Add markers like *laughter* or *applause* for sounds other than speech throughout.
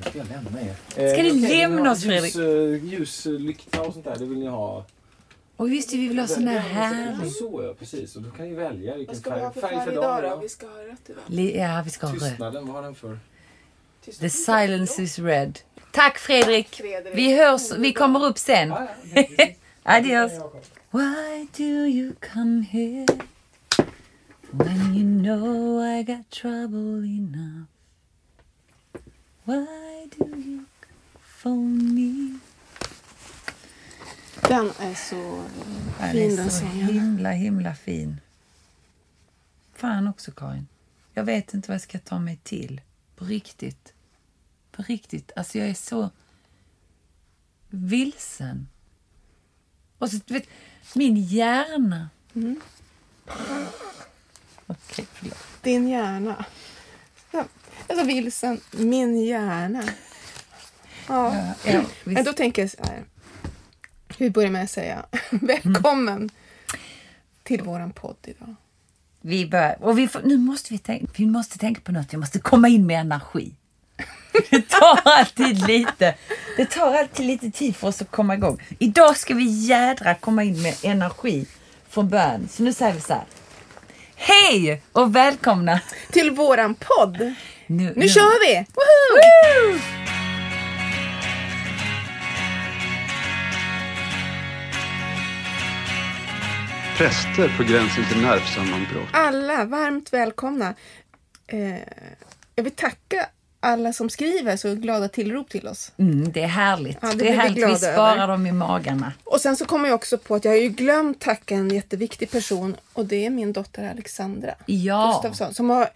Ska jag lämna er? Ska ni lämna ni har oss, Fredrik? Ljus, eh, Ljuslykta och sånt där, det vill ni ha? Och visst, vi vill ha sån här den- härlig... Så ja, precis. Och då kan ni välja Vad vilken ska vi färg, ha för färg färg för idag då? Ja. Vi ska ha rött idag. Li- Ja, vi ska ha rött. Tystnaden, vad har den för? The silence is red. Tack Fredrik. Fredrik. Vi hörs, vi kommer upp sen. Ah, ja, precis. *laughs* Adios. Why do you come here when you know I got trouble enough? Why do you phone me? Den är så Den fin är den så sången. himla, himla fin. Fan också Karin. Jag vet inte vad jag ska ta mig till. På riktigt. På riktigt. Alltså jag är så vilsen. Och så, vet, min hjärna. Mm. Okej, förlåt. Din hjärna. Ja, Jag är så vilsen. Min hjärna. Ja. Ja, ja, Men då tänker jag så här. Vi börjar med att säga *laughs* välkommen till våran podd idag. Vi bör, och vi får, nu måste vi, tänka, vi måste tänka på något. Vi måste komma in med energi. *laughs* Det tar alltid lite Det tar alltid lite tid för oss att komma igång. Idag ska vi jädra komma in med energi från början. Så nu säger vi så här. Hej och välkomna! Till våran podd. Nu, Nu kör vi! Woho! Präster på gränsen till nervsammanbrott. Alla varmt välkomna. Eh, jag vill tacka alla som skriver så glada tillrop till oss. Mm, det är härligt. Ja, det det, är härligt. Vi sparar över. dem i magarna. Och sen så kommer jag också på att jag har ju glömt tacka en jätteviktig person och det är min dotter Alexandra Ja. Gustafsson som har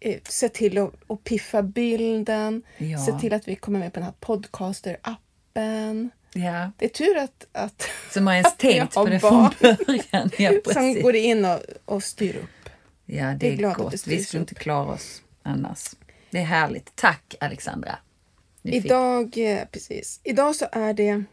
eh, sett till att, att piffa bilden, Ja. sett till att vi kommer med på den här podcaster-appen. Ja. Det är tur att, att Som har *laughs* ens tänkt på det från början. Ja, *laughs* som går in och, och styr upp. Ja, Jag det är är det gott. Vi skulle inte klara oss annars. Det är härligt. Tack Alexandra. Fick- Idag, eh, precis. Idag så är det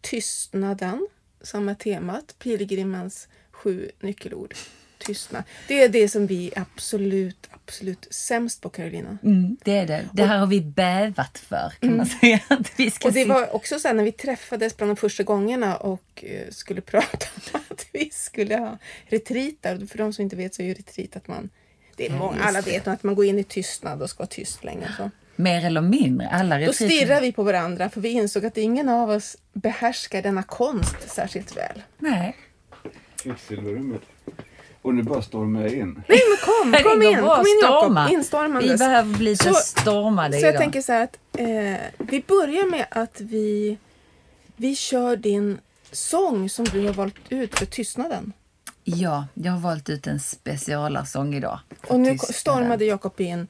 tystnaden som är temat. Pilgrimens sju nyckelord. Tystnad. Det är det som vi är absolut, absolut sämst på Carolina. Mm, det är det. Det här har vi bävat för kan man säga. *laughs* Att vi ska Mm. Och det var också så här när vi träffades bland de första gångerna och eh, skulle *laughs* prata om att vi skulle ha retreatar. För de som inte vet så är ju retreat att man det är många, alla vet att man går in i tystnad och ska vara tyst länge. Så. Mer eller mindre. Alla Då retriter- stirrar vi på varandra för vi insåg att ingen av oss behärskar denna konst särskilt väl. Nej. Kvicksilverrummet. Och nu bara stormar jag in. Nej men kom, kom in, kom in. Jakob, Vi instormandes. behöver bli lite Så- stormade Så jag idag. tänker så här att eh, vi börjar med att vi, vi kör din sång som du har valt ut för tystnaden. Ja, jag har valt ut en specialarsång idag. Och nu tystnaden. stormade Jakob in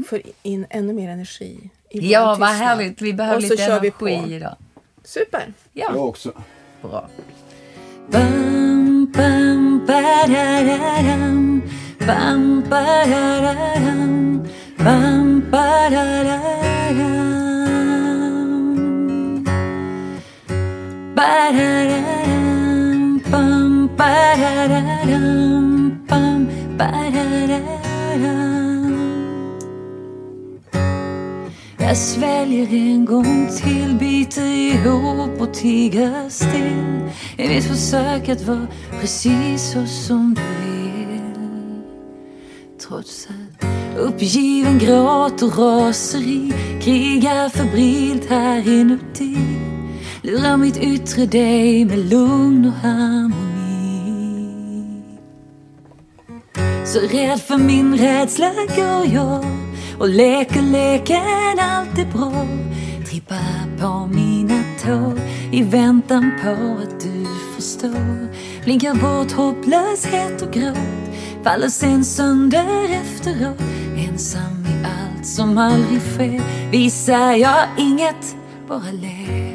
och för in ännu mer energi. I Ja, vad tystnad. härligt. Vi behöver lite kör vi energi idag. Super! Ja, Jag också. bra. Bam, bam, badadadam. Bam, badadadam. Bam, badadadam. Badadadam. Bam, Jag sväljer en gång till, biter ihop och tiger still i mitt försök att vara precis så som du vill. Trots att uppgiven gråt och raseri krigar febrilt här inuti lurar mitt yttre dig med lugn och harmoni. Så rädd för min rädsla går jag och leker leken allt är bra. Trippar på mina tår i väntan på att du förstår. Blinkar bort hopplöshet och gråt. Faller sen sönder efteråt. Ensam i allt som aldrig sker. Visar jag inget, bara ler.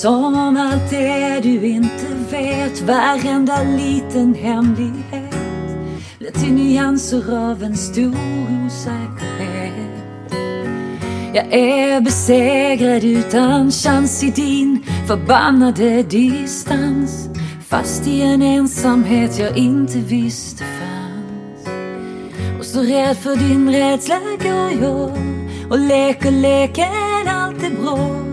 Som om allt det du inte vet Varenda liten hemlighet Blir till nyanser av en stor osäkerhet Jag är besegrad utan chans i din förbannade distans. Fast i en ensamhet jag inte visste fanns. Och så rädd för din rädsla går jag och leker leken allt är bra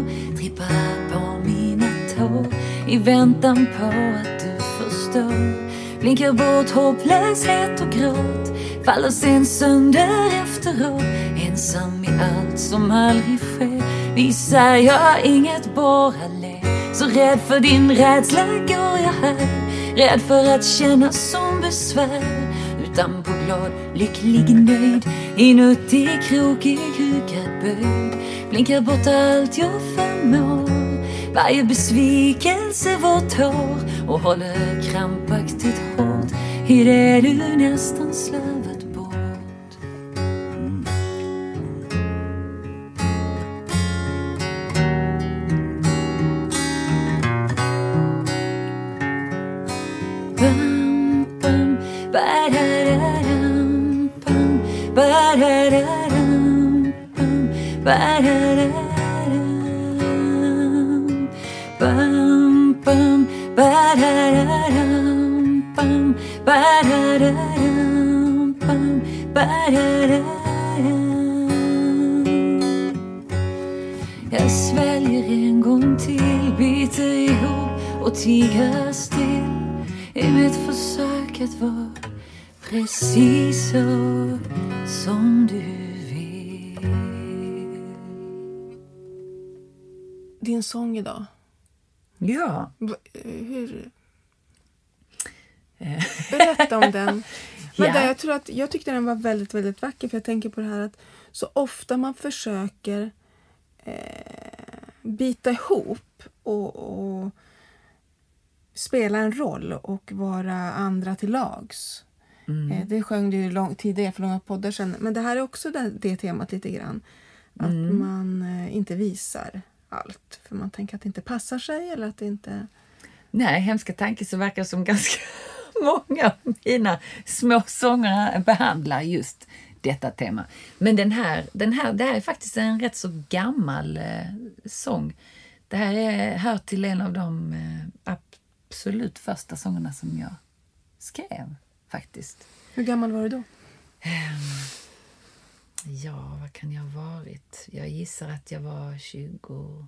i väntan på att du förstår. Blinkar bort hopplöshet och gråt. Faller sen sönder efteråt. Ensam i allt som aldrig sker. Visar jag inget, bara le. Så rädd för din rädsla går jag här. Rädd för att känna som besvär. Utan på glad, lycklig nöjd. Inuti krokig, hukad böjd. Blinkar bort allt jag förmår. Varje besvikelse vårt tår och håller krampaktigt hårt i det du nästan slarvat bort. Bam, bam, ba-da-da-dam, bam, ba-da-da-dam, bam, ba-da-da-dam. Jag sväljer en gång till, biter ihop och tiger still i mitt försök att vara precis så som du vill. Din sång idag, Ja. hur... Berätta om den. *laughs* Men Ja. där, jag, tror att, jag tyckte den var väldigt, väldigt vacker för jag tänker på det här att så ofta man försöker eh, bita ihop och, och spela en roll och vara andra till lags. Eh, det sjöng du lång, tidigare för långa poddar sedan. Men det här är också det, det temat lite grann. Att man eh, inte visar allt. För man tänker att det inte passar sig eller att det inte... Nej, hemska tanke så verkar som ganska *laughs* många av mina små sånger behandlar just detta tema. Men den här, den här, det här är faktiskt en rätt så gammal eh, sång. Det här är, hör till en av de eh, absolut första sångerna som jag skrev faktiskt. Hur gammal var du då? Ja, vad kan jag ha varit? Jag gissar att jag var 20...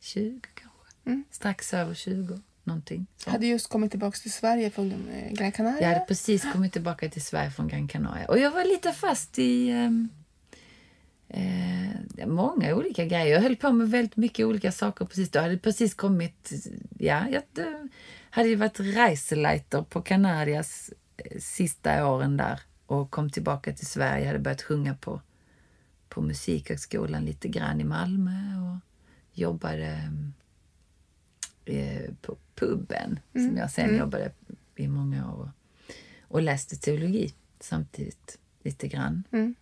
20 kanske? Strax över 20, någonting. Så. hade just kommit tillbaka till Sverige från eh, Gran Canaria. Jag hade precis kommit tillbaka till Sverige från Gran Canaria. Och jag var lite fast i ehm, eh, många olika grejer. Jag höll på med väldigt mycket olika saker precis då. Jag hade precis kommit... Ja, jag eh, hade ju varit reiseleiter på Kanarias eh, sista åren där och kom tillbaka till Sverige. Jag hade börjat sjunga på, på Musikhögskolan lite grann i Malmö och jobbade eh, på puben som jag sen jobbade i många år och läste teologi samtidigt lite grann. Mm.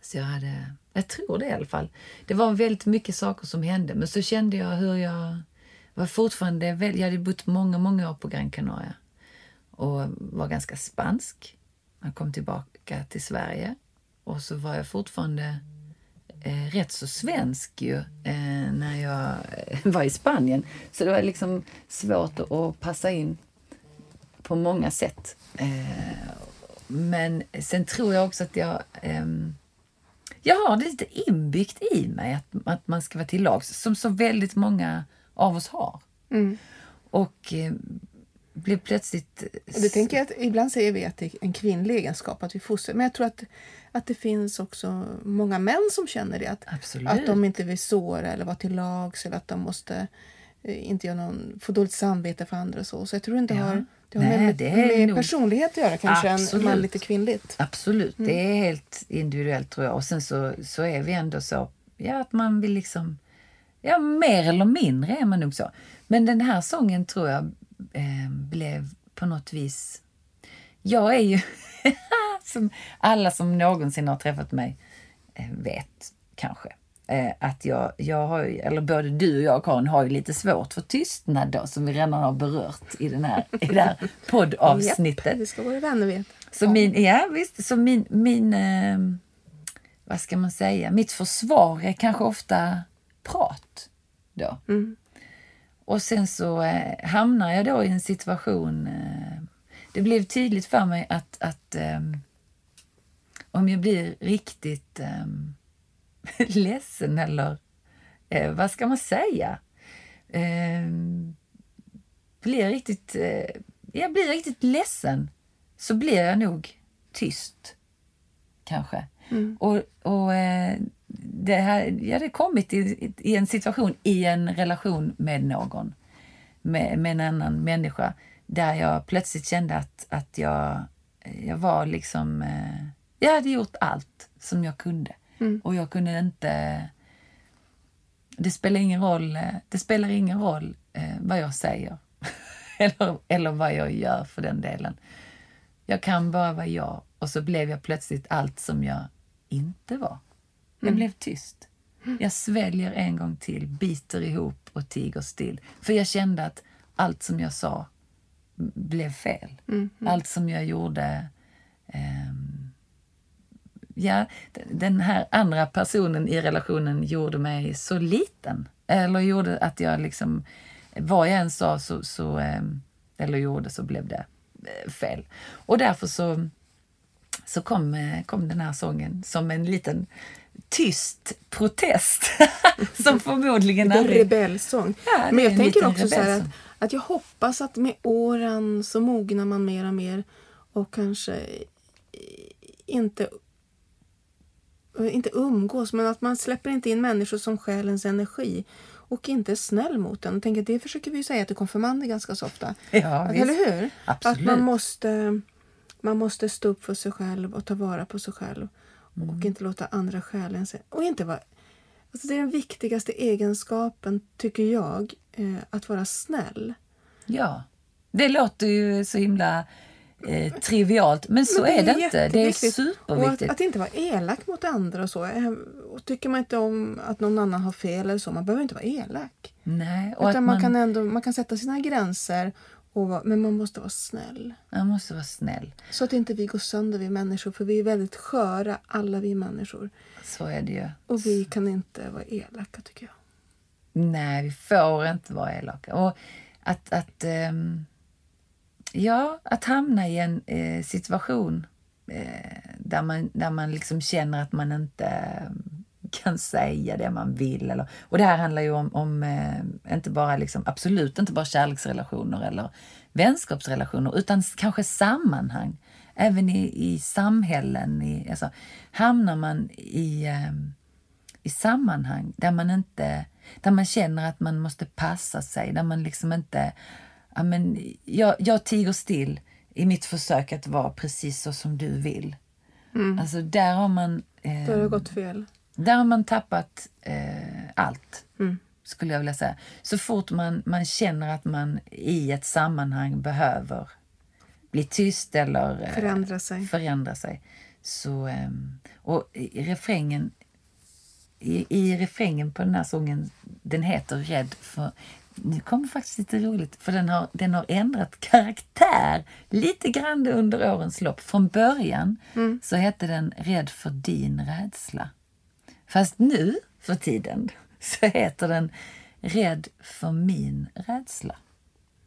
Så jag hade, jag tror det i alla fall. Det var väldigt mycket saker som hände men så kände jag hur jag var fortfarande, väl, jag hade bott många, många år på Gran Canaria och var ganska spansk. Jag kom tillbaka till Sverige och så var jag fortfarande eh, rätt så svensk ju eh, när jag eh, *laughs* var i Spanien. Så det var liksom svårt att, passa in på många sätt. Eh, men sen tror jag också att jag ehm, jag har det lite inbyggt i mig att, att man ska vara till lags, som så väldigt många av oss har. Mm. Och eh, blev plötsligt... Det tänker jag att ibland säger vi att det är en kvinnlig egenskap att vi fostrar. Men jag tror att, att det finns också många män som känner det. Att, Absolut. att de inte vill såra eller vara till lags eller att de måste eh, inte göra någon, få dåligt samvete för andra och så. Så jag tror inte Ja. har, det har Nej, med, det med nog- personlighet att göra kanske än Absolut. manligt och kvinnligt. Absolut, det är helt individuellt tror jag. Och sen så, så är vi ändå så, ja att man vill liksom, ja mer eller mindre är man nog så. Men den här sången tror jag eh, blev på något vis, jag är ju, *laughs* som alla som någonsin har träffat mig eh, vet kanske. Eh, att jag, jag har, ju- eller både du och jag Karin har ju lite svårt för tystnad då som vi redan har berört i, den här, i det här *laughs* poddavsnittet. Japp, ska vänner. Så min, ja, visst, så min, min, eh, vad ska man säga, mitt försvar är kanske ofta prat då. Mm. Och sen så eh, hamnar jag då i en situation, eh, det blev tydligt för mig att, att eh, om jag blir riktigt eh, *laughs* ledsen eller eh, vad ska man säga? Eh, blir riktigt, eh, jag blir riktigt ledsen så blir jag nog tyst. Kanske. Och, och eh, det här, jag hade kommit i, i en situation, i en relation med någon, med, med en annan människa, där jag plötsligt kände att, att jag, jag var liksom... Eh, jag hade gjort allt som jag kunde. Och jag kunde inte... Det spelar ingen roll, det spelar ingen roll eh, vad jag säger. *laughs* eller, eller vad jag gör för den delen. Jag kan bara vara jag. Och så blev jag plötsligt allt som jag inte var. Jag blev tyst. Jag sväljer en gång till, biter ihop och tiger still. För jag kände att allt som jag sa blev fel. Allt som jag gjorde... ehm, ja, den här andra personen i relationen gjorde mig så liten. Eller gjorde att jag liksom... Vad jag än sa så, så, ehm, eller gjorde så blev det eh, fel. Och därför så så kom, eh, kom den här sången som en liten tyst protest. *laughs* som förmodligen En aldrig... rebellsång. Ja, Men är jag en tänker också så här att, att jag hoppas att med åren så mognar man mer och mer och kanske inte inte umgås, men att man släpper inte in människor som stjäl ens energi och inte är snäll mot den. Tänker, det försöker vi ju säga till konfirmander ganska så ofta. Ja, Att-. Eller hur? Absolut. Att man måste, man måste stå upp för sig själv och ta vara på sig själv. Mm. Och inte låta andra stjäla en. Och inte vara... Alltså det är den viktigaste egenskapen, tycker jag, eh, att vara snäll. Ja. Det låter ju så himla eh, trivialt, men så Men är det inte. Det är. Och att, superviktigt. att inte vara elak mot andra och så. Eh, Och tycker man inte om att någon annan har fel eller så, man behöver inte vara elak. Nej, och Utan att man, man, kan ändå, man kan sätta sina gränser, och, men man måste vara snäll. man måste vara snäll. Så att inte vi går sönder, vi människor. För vi är väldigt sköra, alla vi människor. Så är det ju. Och vi kan inte vara elaka, tycker jag. Nej, vi får inte vara elaka. Och att, att, ehm, ja, att hamna i en eh, situation eh, där man, där man liksom känner att man inte eh, kan säga det man vill. Eller, och det här handlar ju om, om eh, inte bara liksom, absolut inte bara kärleksrelationer eller vänskapsrelationer, utan kanske sammanhang. Även i, i samhällen. I, alltså, hamnar man i ehm, i sammanhang där man inte där man känner att man måste passa sig, där man liksom inte... Ja, men jag, jag tiger still i mitt försök att vara precis så som du vill. Alltså där har man... Eh, Då har det gått fel. Där har man tappat eh, allt, Mm. skulle jag vilja säga. Så fort man, man känner att man i ett sammanhang behöver bli tyst eller eh, Förändra sig. förändra sig. Så, eh, och i refrängen i, i refrängen på den här sången, den heter Rädd för... Nu kommer faktiskt lite roligt, för den har, den har ändrat karaktär lite grann under årens lopp. Från början så hette den Rädd för din rädsla. Fast nu för tiden *laughs* så heter den Rädd för min rädsla.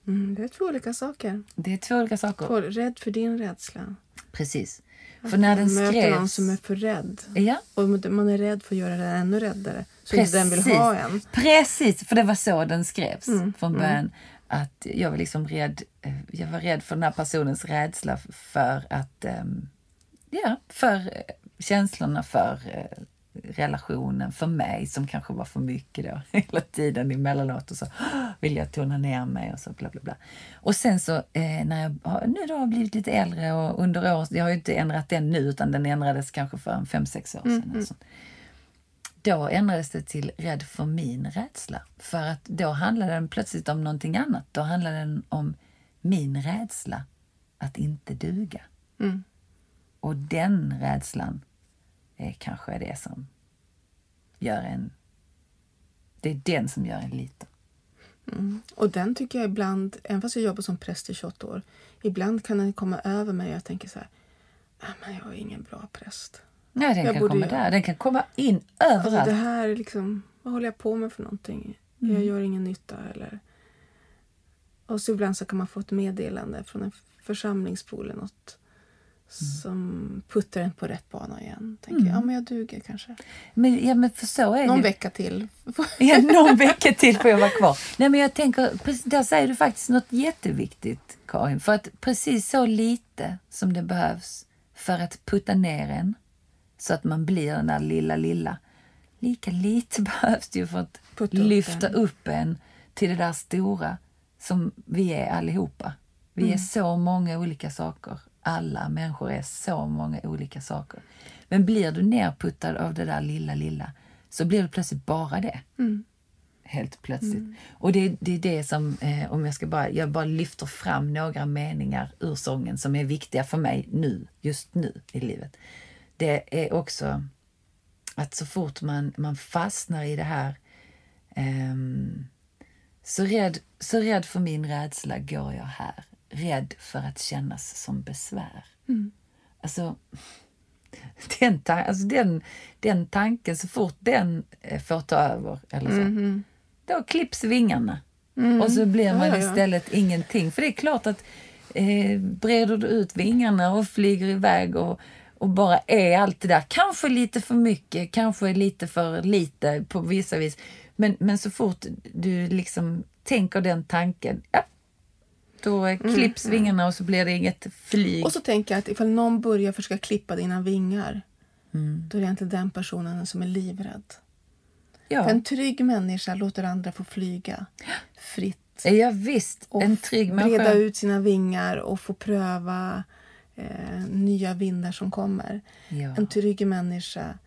Mm, det är två olika saker. Det är två olika saker. Två, rädd för din rädsla. Precis. För när den Man möter någon skrevs... som är för rädd. Ja, Och man är rädd för att göra den ännu räddare. Så inte den vill ha en. Precis, för det var så den skrevs Mm, från början. Att jag var liksom rädd, eh, jag var rädd för den här personens rädsla för att, ehm, ja, för eh, känslorna för eh, relationen, för mig som kanske var för mycket då *laughs* hela tiden emellanåt och så vill jag tona ner mig och så bla bla bla. Och sen så eh, när jag har- nu då har jag blivit lite äldre och under året, jag har ju inte ändrat den nu utan den ändrades kanske för en fem sex år sedan. eller sånt då ändrades det till rädd för min rädsla. För att då handlade den plötsligt om någonting annat. Då handlade den om min rädsla att inte duga. Mm. Och den rädslan är kanske det som gör en... Det är den som gör en liten. Och den tycker jag ibland, även fast jag jobbar som präst i 28 år, ibland kan den komma över mig och jag tänker så här, "Ah, men jag är ingen bra präst. Nej, den Jag kan komma där. Den kan komma in Alltså överallt. det här är liksom, vad håller jag på med för någonting? Mm. Jag gör ingen nytta eller... Och så ibland så kan man få ett meddelande från en församlingsbo eller något som puttar en på rätt bana igen. Tänker Mm. jag, ja men jag duger kanske. Men, ja, men för så är det Någon ju. vecka till. *laughs* Ja, någon vecka till får jag vara kvar. Nej, men jag tänker, där säger du faktiskt något jätteviktigt, Karin. För att precis så lite som det behövs för att putta ner en så att man blir den där lilla, lilla. Lika lite *laughs* behövs det ju för att Putta upp lyfta en. upp en till det där stora som vi är allihopa. Vi Mm. är så många olika saker. Alla människor är så många olika saker. Men blir du nerputtad av det där lilla, lilla så blir det plötsligt bara det Mm. helt plötsligt. Och det, det är det som, eh, om jag ska bara, jag bara lyfter fram några meningar ur sången som är viktiga för mig nu, just nu i livet. Det är också att så fort man, man fastnar i det här ehm, så, rädd, så rädd för min rädsla går jag här. Rädd för att kännas som besvär. Alltså, den, alltså den, den tanken, så fort den eh, får ta över, eller så, då klipps vingarna. Och så blir man ja, ja. istället ingenting. För det är klart att eh, breder du ut vingarna och flyger iväg och, och bara är allt det där, kanske lite för mycket, kanske lite för lite på vissa vis. Men, men så fort du liksom tänker den tanken, ja, då eh, klipps vingarna och så blir det inget flyg. Och så tänker jag att ifall någon börjar försöka klippa dina vingar Mm. då är det egentligen den personen som är livrädd. ja. För en trygg människa låter andra få flyga fritt. ja, visst, och en trygg breda människa. ut sina vingar och få pröva eh, nya vindar som kommer. Ja. En trygg människa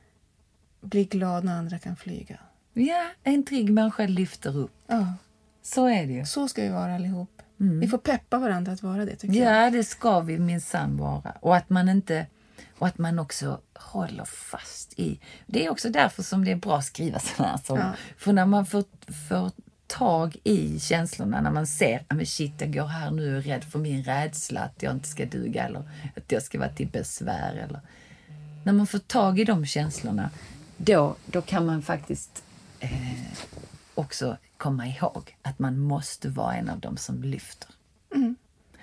blir glad när andra kan flyga. ja, en trygg människa lyfter upp. Ja, Så är det ju. så ska vi vara allihop. Vi får peppa varandra att vara det tycker jag. Ja, det ska vi minsann vara. Och att man inte och att man också håller fast i... Det är också därför som det är bra att skriva sådana här sånger. Ja. För när man får, får tag i känslorna, när man ser att shit, jag går här nu och är rädd för min rädsla att jag inte ska duga eller att jag ska vara till besvär. Eller... När man får tag i de känslorna, då, då kan man faktiskt eh, också komma ihåg att man måste vara en av dem som lyfter.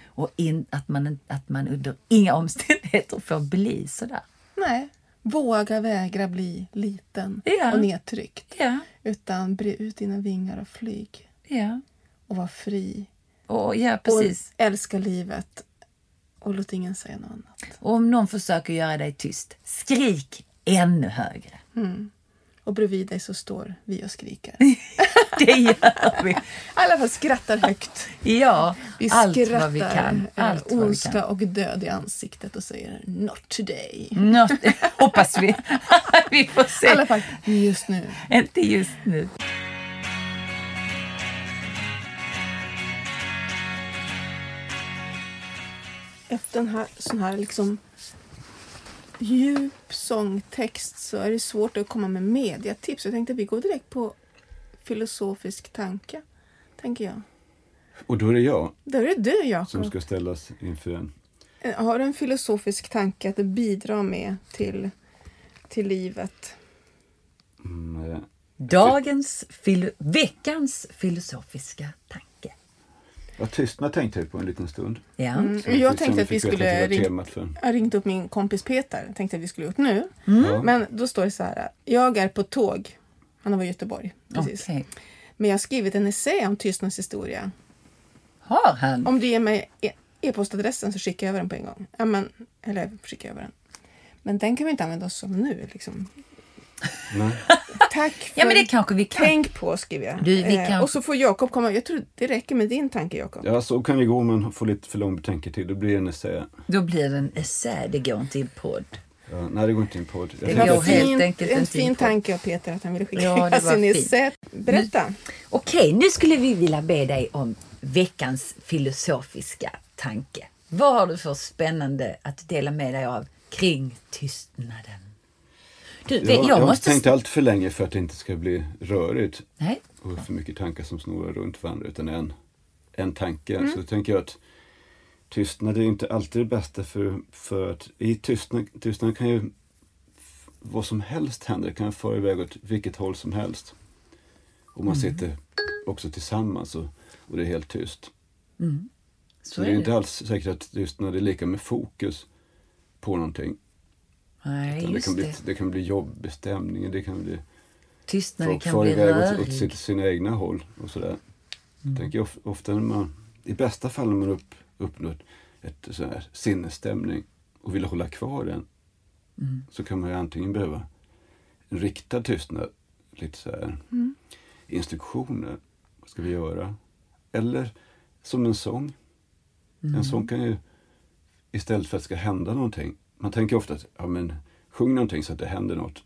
Och in, att, man, att man under inga omständigheter får bli sådär. Nej, våga vägra bli liten Ja. och nedtryckt. Ja, Utan bre ut dina vingar och flyg. ja. Och var fri. Och, ja precis. Och älska livet. Och låt ingen säga något annat. Och om någon försöker göra dig tyst, skrik ännu högre. Och bredvid dig så står vi och skriker. *laughs* Det gör vi. I alla fall skrattar högt. Ja, Vi allt skrattar vad vi kan. eh, Allt vad vi kan. och död i ansiktet och säger Not today. Något, *laughs* hoppas vi. *laughs* vi får I alla se. fall just nu. Inte just nu. Efter en här, sån här liksom djup sångtext så är det svårt att komma med mediatips. Jag tänkte att vi går direkt på filosofisk tanke. Tänker jag. Och då är det jag Där är du som Jakob. ska ställas inför en. Eh, Har du en filosofisk tanke att bidra med till, till livet? Mm, eh, Dagens, filo, veckans filosofiska tanke. Ja, tystnad tänkte jag på en liten stund. Ja. Mm. Jag fick- tänkte att vi skulle ring- för. Jag ringt upp min kompis Peter. Tänkte att vi skulle gjort nu. Ja. Men då står det så här. Jag är på tåg. Han var i Göteborg. Precis. Okej. Men jag har skrivit en essä om tystnadshistoria. Har han? Om du ger mig e- e-postadressen så skickar jag över den på en gång. Ja, men, eller skickar jag över den. Men den kan vi inte använda oss som nu. Liksom. Nej. Tack för... Ja, men det kanske vi kan. Tänk på, skriver jag. Du, vi Eh, kan- Och så får Jakob komma. Jag tror det räcker med din tanke, Jakob. Ja, så kan det gå om man får lite för lång betänketid. Då blir det en essä. Då blir det en essä, det går inte i en podd. Ja, nej, det går inte i. Jag Det Det var helt fint, enkelt en fin på. tanke av Peter att han ville skicka Ja, det *laughs* var sin fint. essä. Berätta. Okej, nu skulle vi vilja be dig om veckans filosofiska tanke. Vad har du för spännande att dela med dig av kring tystnaden? Du, Ja, vet, jag jag har inte måste... tänkt allt för länge för att det inte ska bli rörigt Nej, och för mycket tankar som snurrar runt varandra utan en, en tanke. Mm. Så tänker jag att tystnad är inte alltid det bästa för, för att i tystnad, tystnad kan ju vad som helst händer. Det kan föra iväg åt vilket håll som helst. Och man sitter också tillsammans och, och det är helt tyst. Mm. Så, Så det är är det. inte alls säkert att tystnad är lika med fokus på någonting. Nej, Utan det, kan bli, det. det kan bli jobbig stämning. Det kan bli Tystnaden folk kan bli iväg åt, åt sitt, sina egna håll och sådär. Mm. Tänker jag of, ofta när man, i bästa fall när man upp, uppnår ett här sinnesstämning och vill hålla kvar den. Mm. Så kan man ju antingen behöva en riktad tystnad, lite så här Mm. instruktioner. Vad ska vi göra? Eller som en sång. Mm. En sång kan ju istället för att det ska hända någonting. Man tänker ofta att ja, men, sjung någonting så att det händer något.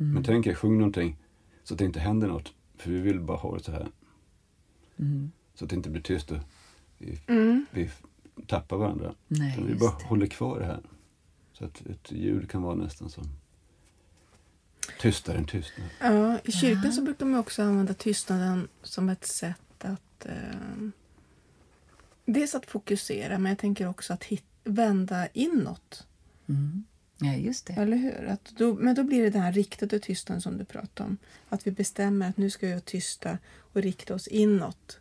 Mm. Men tänk er, sjung någonting så att det inte händer något. För vi vill bara ha det så här. Mm. Så att det inte blir tyst och vi, Mm. vi tappar varandra. Nej, vi bara det. håller kvar det här. Så att ett ljud kan vara nästan som tystare än tystnad. Ja, I kyrkan så brukar man också använda tystnaden som ett sätt att eh, dels att fokusera men jag tänker också att hit, vända inåt. Mm. Ja, just det. Eller hur? Att då, men då blir det den här riktade tystnaden som du pratar om. Att vi bestämmer att nu ska vi vara tysta och rikta oss inåt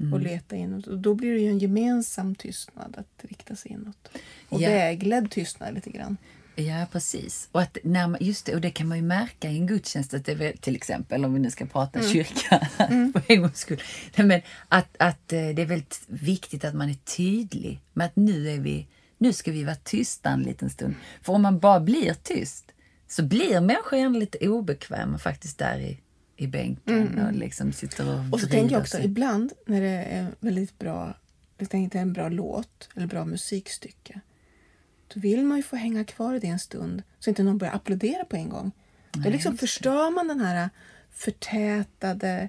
Mm. och leta inåt. Och då blir det ju en gemensam tystnad att rikta sig inåt. Och Ja. vägledd tystnad lite grann. Ja, precis. Och, att när man, just det, och det kan man ju märka i en gudstjänst, att det är väl, till exempel om vi nu ska prata kyrka *laughs* för en gångs skull. Men att, att eh, det är väldigt viktigt att man är tydlig med att nu, är vi, nu ska vi vara tysta en liten stund. För om man bara blir tyst så blir människor gärna lite obekväma faktiskt där i, i bänken och liksom sitter och Och så tänker jag också sig. ibland när det är väldigt bra, jag tänker en bra låt eller bra musikstycke. Då vill man ju få hänga kvar i det en stund så inte någon börjar applådera på en gång. Då liksom förstör man den här förtätade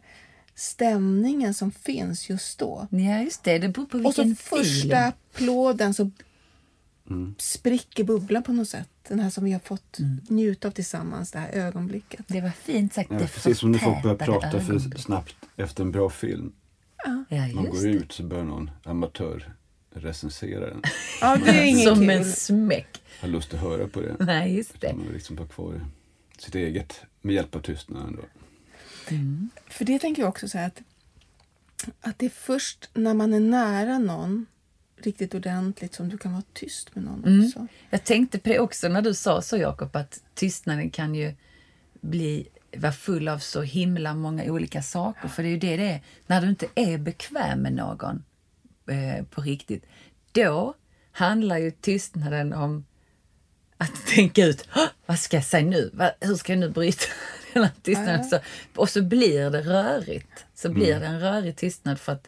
stämningen som finns just då. Ja, just det. Det beror på Och så vilken första applåden så Mm. spricker bubblan på något sätt. Den här som vi har fått Mm. njuta av tillsammans, det här ögonblicket. Det var fint sagt. Ja, det precis som när folk börjar prata för snabbt efter en bra film. Ja, Man just går det. ut så börjar någon amatör recensera den. Ja, det är inget Som kul. en smäck. Har lust att höra på det. Nej, just det. Man vill liksom vara kvar i sitt eget med hjälp av tystnaden. Då. För det tänker jag också så här att, att det är först när man är nära någon riktigt ordentligt som du kan vara tyst med någon Mm. också. Jag tänkte på det också när du sa så Jakob, att tystnaden kan ju bli, vara full av så himla många olika saker. För det är ju det det är. När du inte är bekväm med någon eh, på riktigt, då handlar ju tystnaden om att *laughs* tänka ut, "Hå! vad ska jag säga nu? Hur ska jag nu bryta *laughs* den här tystnaden? Så, och så blir det rörigt. Så blir det en rörig tystnad för att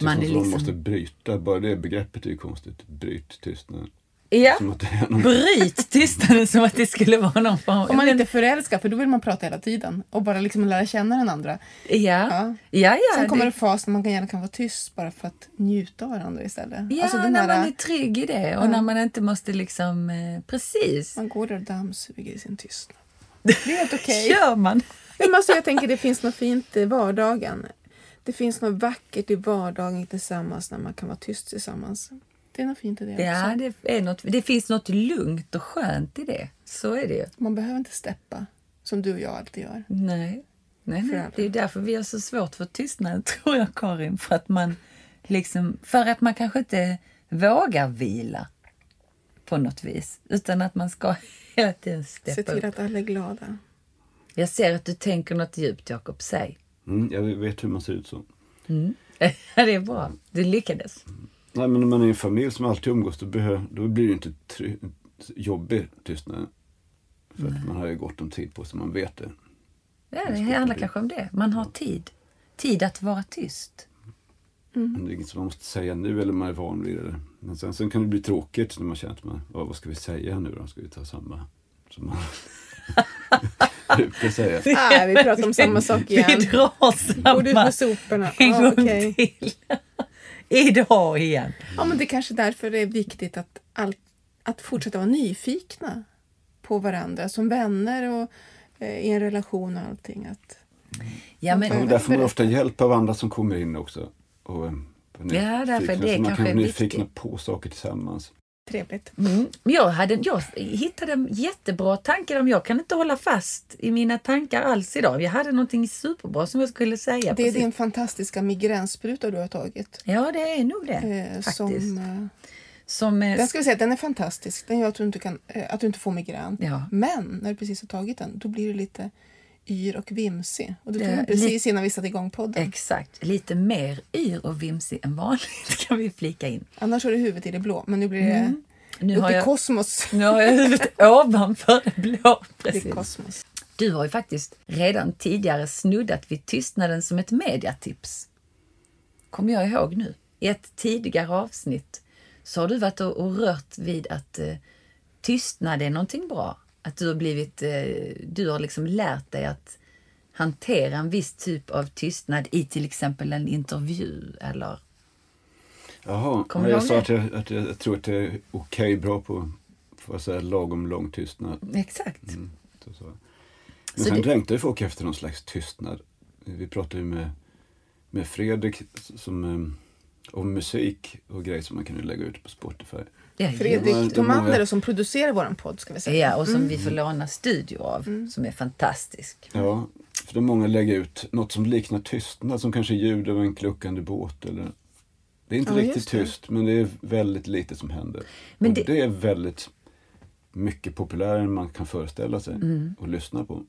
Det man är liksom... måste bryta, bara det begreppet är ju konstigt. Bryt tystnaden. Ja, någon... bryt tystnaden som att det skulle vara någon form Om man inte är förälskad, för då vill man prata hela tiden och bara liksom lära känna den andra. Ja, Ja. ja, ja. Sen kommer det, det fas när man gärna kan vara tyst bara för att njuta av varandra istället. ja Alltså den när här- man är trygg i det och Ja. när man inte måste liksom... Eh, precis. man går där och dammsuger i sin tystnad. *laughs* Det är helt okej. Gör man. Men alltså, jag tänker det finns något fint i vardagen. Det finns något vackert i vardagen tillsammans när man kan vara tyst tillsammans. Det är något fint i det Ja, också. det, är något, det finns något lugnt och skönt i det. Så är det ju. Man behöver inte steppa som du och jag alltid gör. Nej. Nej, nej. Det är därför vi har så svårt för tystnad, *laughs* tror jag, Karin. För att man, liksom, för att man kanske inte vågar vila på något vis. Utan att man ska *laughs* hela tiden Se steppa till upp. att alla är glada. Jag ser att du tänker något djupt, Jakob. Säg. Mm, jag vet hur man ser ut så. Mm. Ja, *laughs* det är bra. Du lyckades. Nej, men när man är i en familj som alltid umgås då, behö, då blir det inte try, jobbig tystnad. För att man har ju gott om tid på sig, man vet det. Ja, det handlar kanske om det. Man har tid. Tid att vara tyst. Men det är inget som man måste säga nu eller man är van vid det. Men sen, sen kan det bli tråkigt när man känner att man, "Ja, vad ska vi säga nu då? Ska vi ta samma som man brukar säga? Nej, *laughs* vi pratar om samma sak Vi igen. drar Går du ut samma med soporna? en Ja, gång okej. till. *laughs* Idag igen. ja, men det är kanske därför det är viktigt att, all, att fortsätta vara nyfikna på varandra som vänner och eh, i en relation och allting. Att, Ja, men, Ja, där får man ofta hjälp av andra som kommer in också. Och, eh, Ja, därför det så man kanske kan är bli nyfikna viktigt. på saker tillsammans. Trevligt. Mm. Jag, hade, jag hittade en jättebra tanke. om Jag kan inte hålla fast i mina tankar alls idag. Jag hade någonting superbra som jag skulle säga. Det är din fantastiska migränspruta du har tagit. Ja, det är nog det. Eh, faktiskt. som, eh, Som, eh, den ska vi säga, den är fantastisk. Den gör att du inte, kan, eh, att du inte får migrän. Ja. Men när du precis har tagit den, då blir du lite yr och vimsig. Och du tog Det- den precis innan vi satte igång podden. Exakt. Lite mer yr och vimsig än vanligt *laughs* kan vi flika in. Annars har du huvudet i det blå, men nu blir det Mm. Nu har, i jag, kosmos. nu har jag huvudet *laughs* ovanför det blå. Det är Precis. kosmos. Du har ju faktiskt redan tidigare snuddat vid tystnaden som ett mediatips. Kommer jag ihåg nu. I ett tidigare avsnitt så har du varit och, och rört vid att eh, tystnad är någonting bra. Att du har blivit, eh, du har liksom lärt dig att hantera en viss typ av tystnad i till exempel en intervju eller Jaha, Kommer jag sa att jag, att jag tror att det är okej bra på får jag säga, lagom lång tystnad. Exakt. Mm, så, så. Men Så sen det- längtar ju folk efter någon slags tystnad. Vi pratade ju med, med Fredrik som, eh, om musik och grejer som man kunde lägga ut på Spotify. Fredrik Tomander som producerar vår podd ska vi säga. Ja, och som vi får låna studio av, som är fantastisk. Ja, för är många lägger ut något som liknar tystnad, som kanske ljud av en kluckande båt. Eller... Det är inte Ja, riktigt tyst, men det är väldigt lite som händer. Men det- det... är väldigt mycket populärare än man kan föreställa sig Mm. och lyssna på.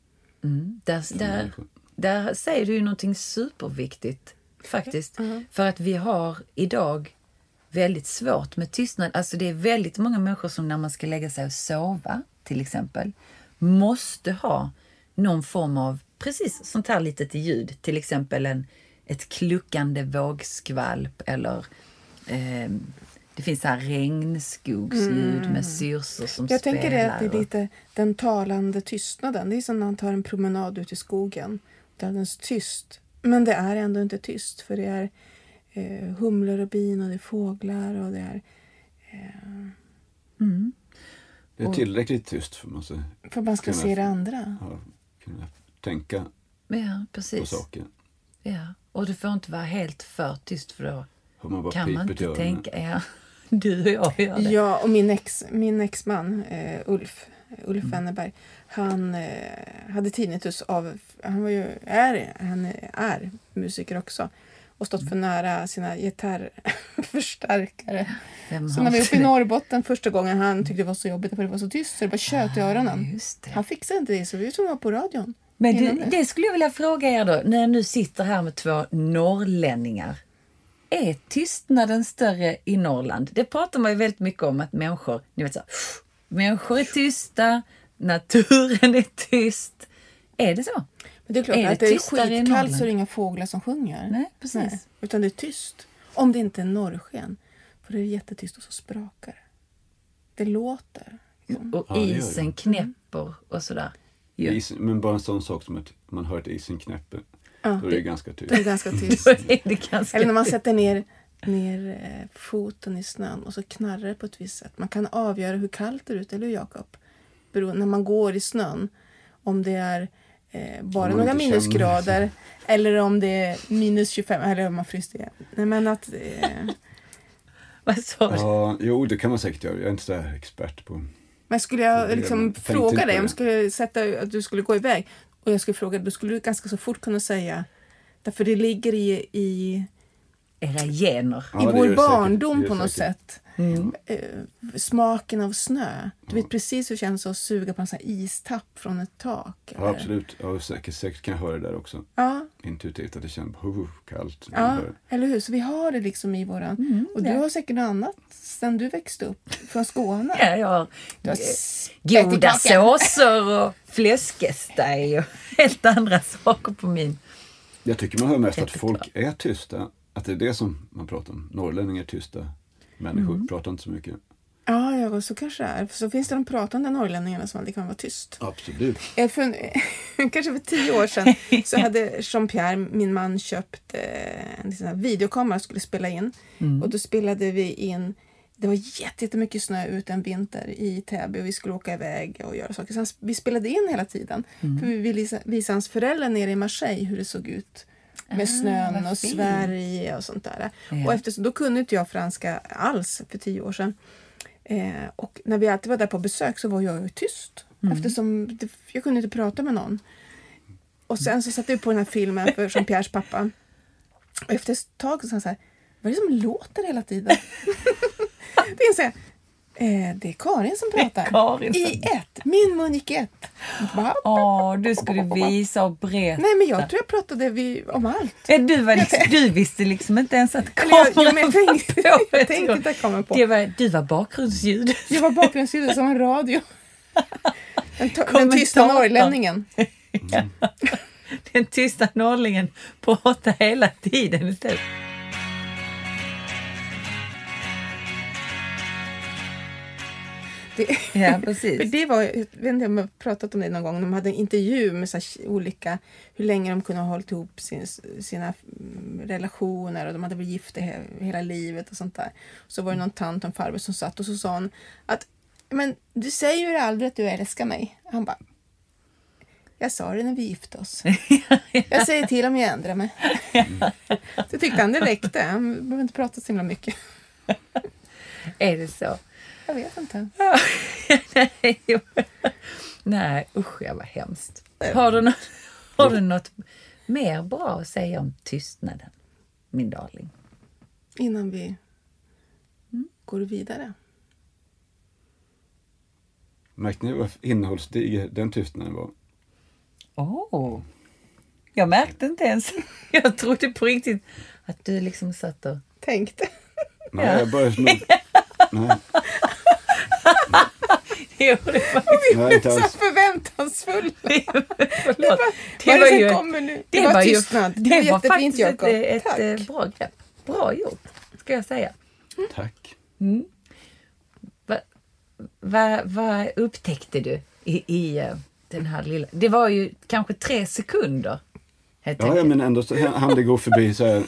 Mm. Där, där, där säger du ju någonting superviktigt faktiskt. För att vi har idag väldigt svårt med tystnad. Alltså det är väldigt många människor som när man ska lägga sig och sova till exempel måste ha någon form av precis sånt här litet ljud. Till exempel en, ett kluckande vågskvalp eller eh, det finns så här regnskogsljud med syrsor som Jag spelar. tänker det att det är lite den talande tystnaden. Det är som när man tar en promenad ut i skogen. Det är alldeles tyst. Men det är ändå inte tyst för det är eh, humlor och bin och det är fåglar och det är... Mm. Det är tillräckligt tyst för att man ska För att man ska Kunna- se det andra. ja, kunna tänka Ja, på precis. saker. Ja. Och det får inte vara helt för tyst för då Har man bara kan man inte tänka. Ja, *laughs* du och jag gör det. Ja, och min, ex, min exman eh, Ulf, Ulf Mm. Wennerberg, han eh, hade tinnitus av... Han var ju, är, han är musiker också och stått för nära sina gitarrförstärkare. Så när vi var uppe i det? Norrbotten första gången han tyckte det var så jobbigt för det var så tyst så det bara tjöt i öronen. Det. Han fixade inte det så vi var tvungna att vara på radion. Men innan det, det skulle jag vilja fråga er då, när jag nu sitter här med två norrlänningar. Är tystnaden större i Norrland? Det pratar man ju väldigt mycket om att människor, ni vet så, människor är tysta, naturen är tyst. Är det så? Det är klart Är det att det är skitkallt så är det inga fåglar som sjunger. Nej, precis. utan det är tyst. Om det inte är norrsken. För det är jättetyst och så sprakar det. Det låter. liksom. Och Ja, det isen knäpper och sådär. Ja. Is, men bara en sån sak som att man hör att isen knäpper. Ja. Då är det ganska tyst. Det är ganska tyst. *laughs* Då är det ganska Eller när man sätter ner, ner eh, foten i snön och så knarrar det på ett visst sätt. Man kan avgöra hur kallt det är ute, eller hur Jakob? När man går i snön. Om det är eh, bara några inte minusgrader eller om det är minus 25 eller om man fryser igen. Nej men att... Eh, *laughs* Vad sa du? Ja, jo, det kan man säkert göra. Jag är inte så expert på... men skulle jag liksom fråga dig, om skulle sätta att du skulle gå iväg och jag skulle fråga dig, då skulle du ganska så fort kunna säga Därför det ligger i, i, Era gener. Ja, i vår säkert. barndom på något säkert. sätt. Mm. smaken av snö. Du vet precis hur det känns att suga på en sån här istapp från ett tak. Ja, eller? absolut. Ja, säkert, säkert kan jag höra det där också. Ja, Intuitivt att det känns oh, kallt. ja, eller hur? Så vi har det liksom i våran... Mm, och du ja. har säkert något annat sen du växte upp från Skåne. *laughs* Ja, jag har Du har eh, goda såser och fläskesteg *laughs* och helt andra saker på min. Jag tycker man hör mest att Jättebra. folk är tysta. Att det är det som man pratar om. Norrlänningar är tysta. Människor Mm. pratar inte så mycket. Ja, ja, och så kanske det är. Så finns det de pratande norrlänningarna som aldrig kan vara tyst. Absolut. För, *laughs* kanske för tio år sedan så hade Jean-Pierre, min man, köpt eh, en sån här videokamera och skulle spela in. Och då spelade vi in det var jätte- jättemycket snö ute en vinter i Täby och vi skulle åka iväg och göra saker. Så vi spelade in hela tiden. För vi ville visa, visa hans föräldrar nere i Marseille hur det såg ut. Med Ah, snön och fint. Sverige och sånt där. Ja. Och eftersom, då kunde inte jag franska alls för tio år sedan. Eh, och när vi alltid var där på besök så var jag tyst. Eftersom det, jag kunde inte prata med någon. Och sen så satte vi på den här filmen för Jean-Pierres pappa. Och efter ett tag så sa han så här, vad är det som låter hela tiden? *laughs* det är så här, det är Karin som pratar. Karin som- I ett. Min mun gick i ett. Åh, du skulle visa och berätta. Nej men jag tror jag pratade vi, om allt. Ja, Du, var liksom, du visste liksom inte ens att jag, kameran jag, men jag tänkte, var på. jag tänkte inte att kameran på. Det var, du var bakgrundsljud. Jag var bakgrundsljud som en radio. *laughs* Den, *laughs* den tysta norrlänningen. Den tysta norrlingen pratade hela tiden istället. Det, Ja, *laughs* för precis. det var, jag vet inte om jag har pratat om det någon gång, de hade en intervju med så olika, hur länge de kunde ha hållit ihop sin, sina mm, relationer och de hade varit gifta he- hela livet och sånt där. Så var det någon tant och en farbror som satt och så sa hon att men du säger ju aldrig att du älskar mig. Han bara jag sa det när vi gifte oss. *laughs* Jag säger till om jag ändrar mig. *laughs* Så tyckte han det räckte. Han behöver inte prata så himla mycket. Är det så? Jag vet inte. *laughs* Nej. Nej, usch ja, vad hemskt. Har du, något, har du något mer bra att säga om tystnaden, min darling? Innan vi går vidare. Märkte ni vad innehållsdiger den tystnaden var? Åh! Jag märkte inte ens. *laughs* Jag trodde på riktigt att du liksom satt och... Tänkte. Nej, jag bara. *laughs* Nej, Jo, det var, nej, inte Så alls. förväntansfull. *laughs* förlåt. Vad Det är var ju, kommer nu? det var tystnad. det Det var faktiskt ett, Jakob. ett, eh, bra grepp. Bra gjort, ska jag säga. Tack. Vad va, va upptäckte du i, i eh, den här lilla... Det var ju kanske tre sekunder. Ja, ja, men ändå så hann det gå förbi så här. *laughs*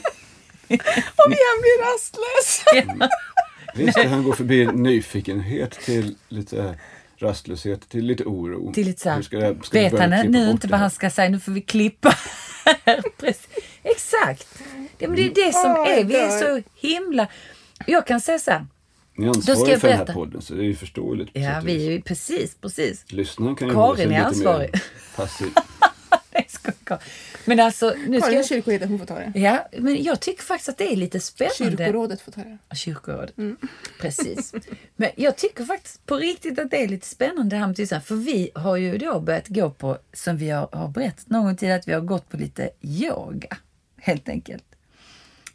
Och igen blir rastlös. *laughs* Visst, det hann gå förbi nyfikenhet till lite rastlöshet, till lite oro. Till lite så här, ska jag- ska vet han nu inte vad han ska säga, nu får vi klippa. *laughs* Exakt. Det, men det är det som är, vi är så himla... Jag kan säga så här, Ni är ansvariga jag för den här podden, så det är ju förståeligt. ja vi är ju precis, precis. Lyssnaren kan ju Karin är lite ansvarig. mer passiv. *laughs* Nej, *laughs* ska jag- Men alltså, nu ska jag... kyrkoherde, hon får ta det. Ja, men jag tycker faktiskt att det är lite spännande. Kyrkorådet får ta det. Kyrkorådet. Precis. *laughs* Men jag tycker faktiskt på riktigt att det är lite spännande här med tystnad. För vi har ju då börjat gå på, som vi har, har berättat någon tid, att vi har gått på lite yoga. Helt enkelt.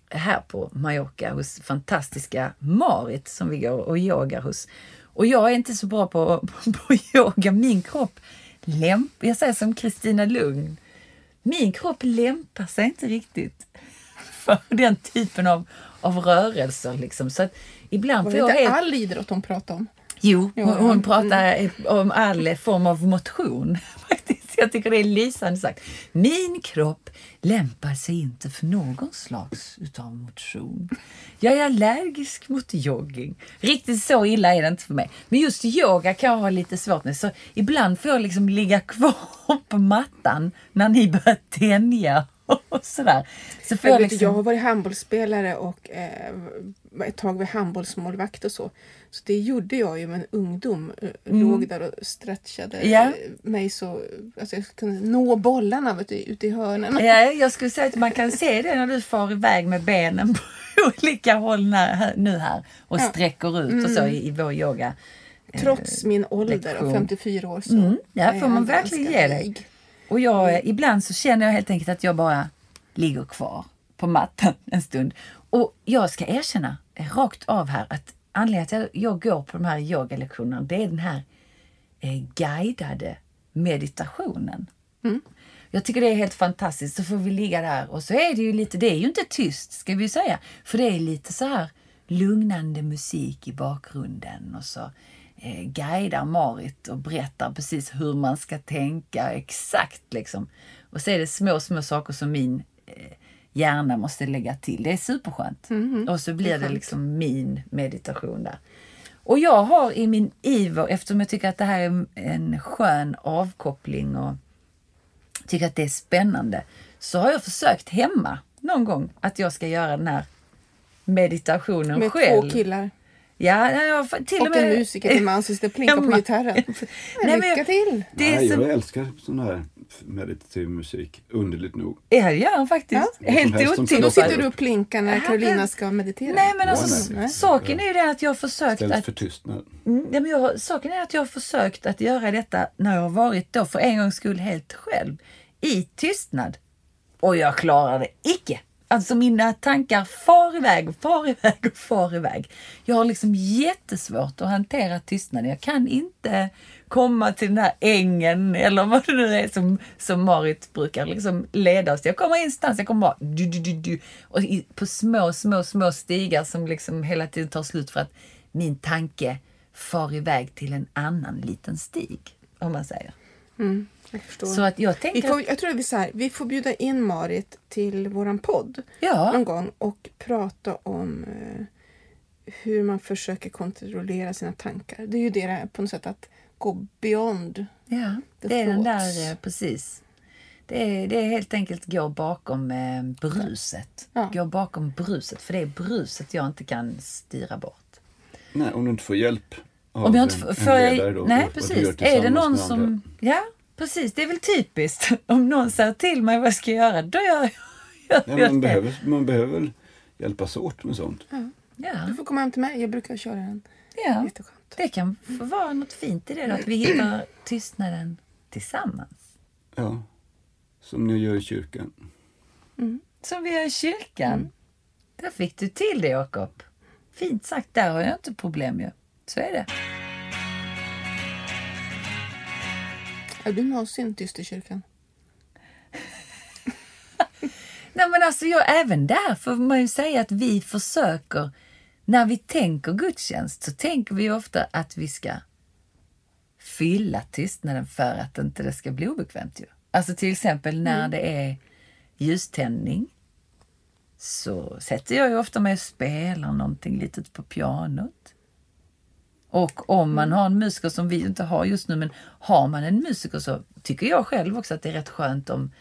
Här på Mallorca hos fantastiska Marit som vi går och yogar hos. Och jag är inte så bra på, på, *laughs* på yoga. Min kropp lämp, jag säger som Kristina Lugn. Min kropp lämpar sig inte riktigt för den typen av, av rörelser. Liksom. Så att ibland Var det inte helt... all idrott hon pratade om? Jo, Ja, hon, hon mm. pratar om all form av motion. *laughs* Faktiskt. *laughs* Jag tycker det är lysande sagt. Min kropp lämpar sig inte för någon slags utav motion. Jag är allergisk mot jogging. Riktigt så illa är det inte för mig. Men just yoga kan jag ha lite svårt med. Så ibland får jag liksom ligga kvar *laughs* på mattan när ni börjar tänja och *laughs* sådär. Så får Jag, jag vet, liksom... jag har varit handbollsspelare och eh, ett tag var handbollsmålvakt och så. Så det gjorde jag ju med en ungdom. Eh, Låg där och stretchade Mm. Eh, mig så alltså jag kunde nå bollarna vet du, ute i hörnen. Ja, jag skulle säga att man kan se det när du far iväg med benen på *laughs* olika håll när, nu här och Ja. Mm. sträcker ut och så i, i vår yoga. Trots min ålder lektion. av 54 år så Mm, ja, får man verkligen ge dig. Och jag, ibland så känner jag helt enkelt att jag bara ligger kvar på mattan *laughs* en stund. Och jag ska erkänna rakt av här att anledningen till att jag går på de här yogalektionerna det är den här eh, guidade meditationen. Jag tycker det är helt fantastiskt. Så får vi ligga där och så är det ju lite, det är ju inte tyst ska vi säga. För det är lite så här lugnande musik i bakgrunden och så eh, guidar Marit och berättar precis hur man ska tänka exakt liksom. Och så är det små, små saker som min eh, hjärna måste lägga till. Det är superskönt. Och så blir det liksom min meditation där. Och jag har i min iver, eftersom jag tycker att det här är en skön avkoppling och tycker att det är spännande, så har jag försökt hemma någon gång att jag ska göra den här meditationen Med själv. två killar. Ja, ja, ja, för- till och, Och en med... musiker till man som sitter och plinkar på *laughs* gitarren. Nej, lycka till! Det är Nej, så... jag älskar sån här meditativ musik, underligt nog. Ja, det gör han faktiskt. Ja. Helt som som Så då otippat. sitter du och plinkar när Ja, Carolina men- ska meditera? Nej men Ja, alltså nej. saken är ju det att jag har försökt Istället att för tystnad. Mm, ja, men jag, saken är att jag har försökt att göra detta när jag har varit då för en gångs skull helt själv. I tystnad. Och jag klarar det icke. Alltså mina tankar far iväg, far iväg och far iväg. Jag har liksom jättesvårt att hantera tystnaden. Jag kan inte komma till den här ängen eller vad det nu är som, som Marit brukar liksom leda oss till. Jag kommer ingenstans, jag kommer bara du, du, du, du, och i, på små, små, små stigar som liksom hela tiden tar slut för att min tanke far iväg till en annan liten stig, om man säger. Mm, jag förstår. Så att jag vi, får, jag tror att vi, så här, vi får bjuda in Marit till våran podd ja, någon gång och prata om eh, hur man försöker kontrollera sina tankar. Det är ju det där på något sätt att gå beyond. ja, det är den där, eh, precis. Det är, det är helt enkelt gå bakom eh, bruset. Ja. Gå bakom bruset, för det är bruset jag inte kan styra bort. Nej, om du inte får hjälp Om jag inte får... får jag, då. nej, precis. Är det någon som... andra. Ja, precis. Det är väl typiskt. *laughs* Om någon säger till mig vad jag ska göra, då gör jag, gör jag man, det. behöver, man behöver väl hjälpas åt med sånt. Ja, Du får komma hem till mig. Jag brukar köra den. ja. Det kan vara något fint i det, då, att vi hittar tystnaden tillsammans. Ja, som ni gör i kyrkan. Som vi gör i kyrkan. Där fick du till det, Jakob. Fint sagt, där har jag inte problem ju. Så är det. Är du någonsin tyst i kyrkan? *laughs* Nej men alltså jag, även där får man ju säga att vi försöker, när vi tänker gudstjänst så tänker vi ofta att vi ska fylla tystnaden för att inte det ska bli obekvämt ju. Alltså till exempel när det är ljuständning så sätter jag ju ofta mig och spelar någonting litet på pianot. Och om man har en musiker som vi inte har just nu, men har man en musiker så tycker jag själv också att det är rätt skönt om,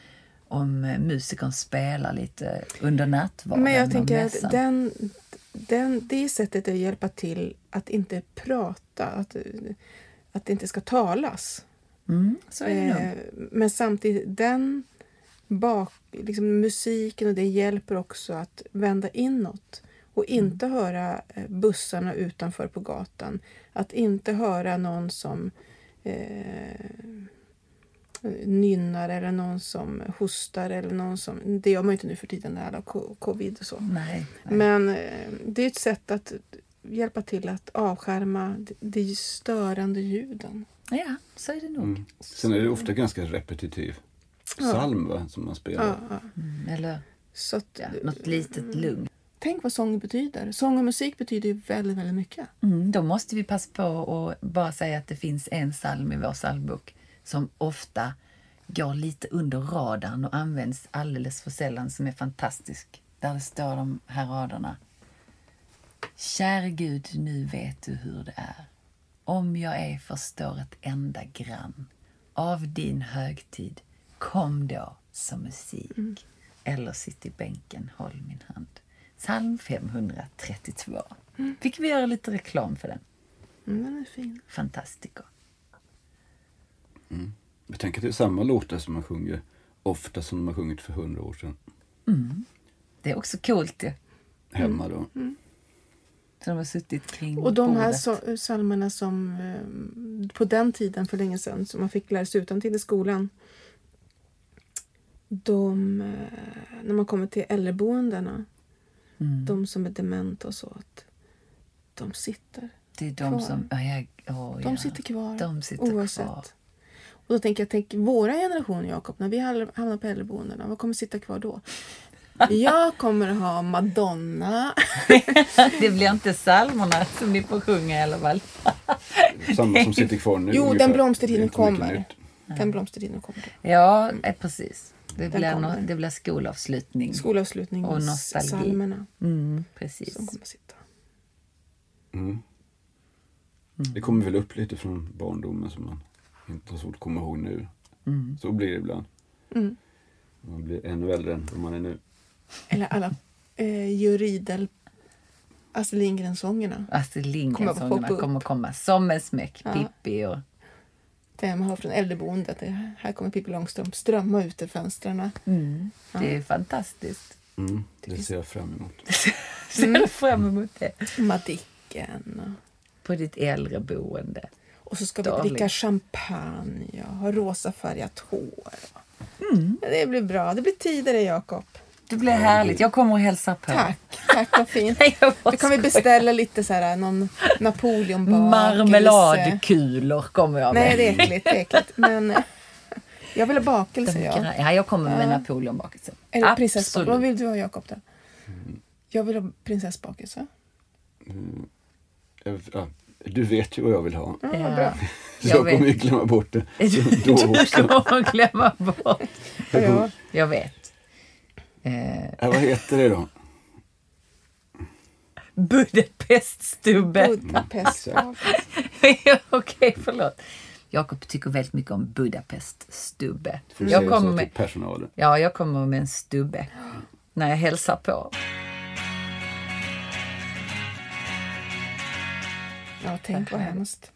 om eh, musikern spelar lite under nattvarden. Men jag tänker att den, den, det sättet att hjälpa till att inte prata, att, att det inte ska talas. Mm, så är det. Eh, men samtidigt, den bak, liksom musiken och det hjälper också att vända inåt och inte höra eh, bussarna utanför på gatan. Att inte höra någon som eh, nynnar eller någon som hostar eller någon som... Det gör man ju inte nu för tiden när alla har co- covid och så. Nej, nej. Men eh, det är ett sätt att hjälpa till att avskärma de- de störande ljuden. Ja, så är det nog. Mm. Sen är det ofta ganska repetitiv Ja. psalm va, som man spelar. Ja, ja. Mm, eller Så att, ja, något litet lugn. Tänk vad sång betyder. Sång och musik betyder ju väldigt, väldigt mycket. Mm, då måste vi passa på och bara säga att det finns en psalm i vår psalmbok som ofta går lite under radarn och används alldeles för sällan som är fantastisk. Där det står de här raderna. Käre Gud, nu vet du hur det är. Om jag ej förstår ett enda grann av din högtid, kom då som musik. Eller sitt i bänken, håll min hand. Psalm 532. Fick vi göra lite reklam för den. Mm, den är fin. Fantastico. Jag tänker att det är samma låtar som man sjunger ofta som de har sjungit för hundra år sedan. Det är också coolt ju. Hemma då. Så de har suttit kring Och de här bordet. så, psalmerna som eh, på den tiden, för länge sedan, som man fick lära sig utantill i skolan. De, eh, när man kommer till äldreboendena, Mm. de som är dementa och så, att de sitter. Det är de kvar. som... Ja, jag, åh, De ja. sitter kvar De sitter oavsett. kvar. Och då tänker jag, tänk våra generation Jakob, när vi hamnar på äldreboendena, vad kommer sitta kvar då? *laughs* Jag kommer ha Madonna. *laughs* Det blir inte psalmerna som ni får sjunga i alla fall. *laughs* Samma som sitter kvar nu. Jo, ungefär. den blomstertiden kommer. Den blomstertiden kommer. Ja, eh, precis. Det blir, kommer. no, det blir skolavslutning. Och Skolavslutningssalmerna nostalgi. Mm, precis. som kommer sitta. Mm. Det kommer väl upp lite från barndomen som man inte har svårt att komma ihåg nu. Mm. Så blir det ibland. Mm. Man blir ännu äldre än vad man är nu. Eller alla eh, Riedel Astrid Lindgren-sångerna. Astrid Kommer Lindgren-sångerna upp. kommer komma som en smäck. Ja. Pippi och... Vem har från äldreboendet? Det- Här kommer Pippi Långstrump strömma ut ur fönstren. Mm, det är fantastiskt. Mm, det ser jag fram emot. *laughs* Ser fram emot det. Madicken. På ditt äldreboende. Och så ska vi Darling. dricka champagne och ha rosa färgat hår. Mm. Det blir bra. Det blir tider Jakob. Det blir härligt. Jag kommer och hälsar på. Tack. Tack, vad fint. *laughs* Nej, jag Då kan vi beställa lite så här, någon Napoleonbakelse. Marmeladkulor kommer jag med. Nej, det är äckligt. Det är äckligt. Men *laughs* jag vill ha bakelse, ja. Ja. ja, jag kommer med Ja. napoleonbakelse. Eller prinsessbakelse. Vad vill du ha, Jakob? då? Jag vill ha prinsessbakelse. Jag- Ja, du vet ju vad jag vill ha. Ja, bra. *laughs* Så Jag jag, kommer ju glömma bort det. Så Du då också. kommer att glömma bort. Ja, ja. Jag vet. Eh, vad heter det då? Budapeststubbe. Budapestbakelse. *laughs* Okej, förlåt. Jakob tycker väldigt mycket om Budapeststubbe. Jag kommer med, personalen. ja, jag kommer med en stubbe när jag hälsar på. Ja, tänk vad hemskt.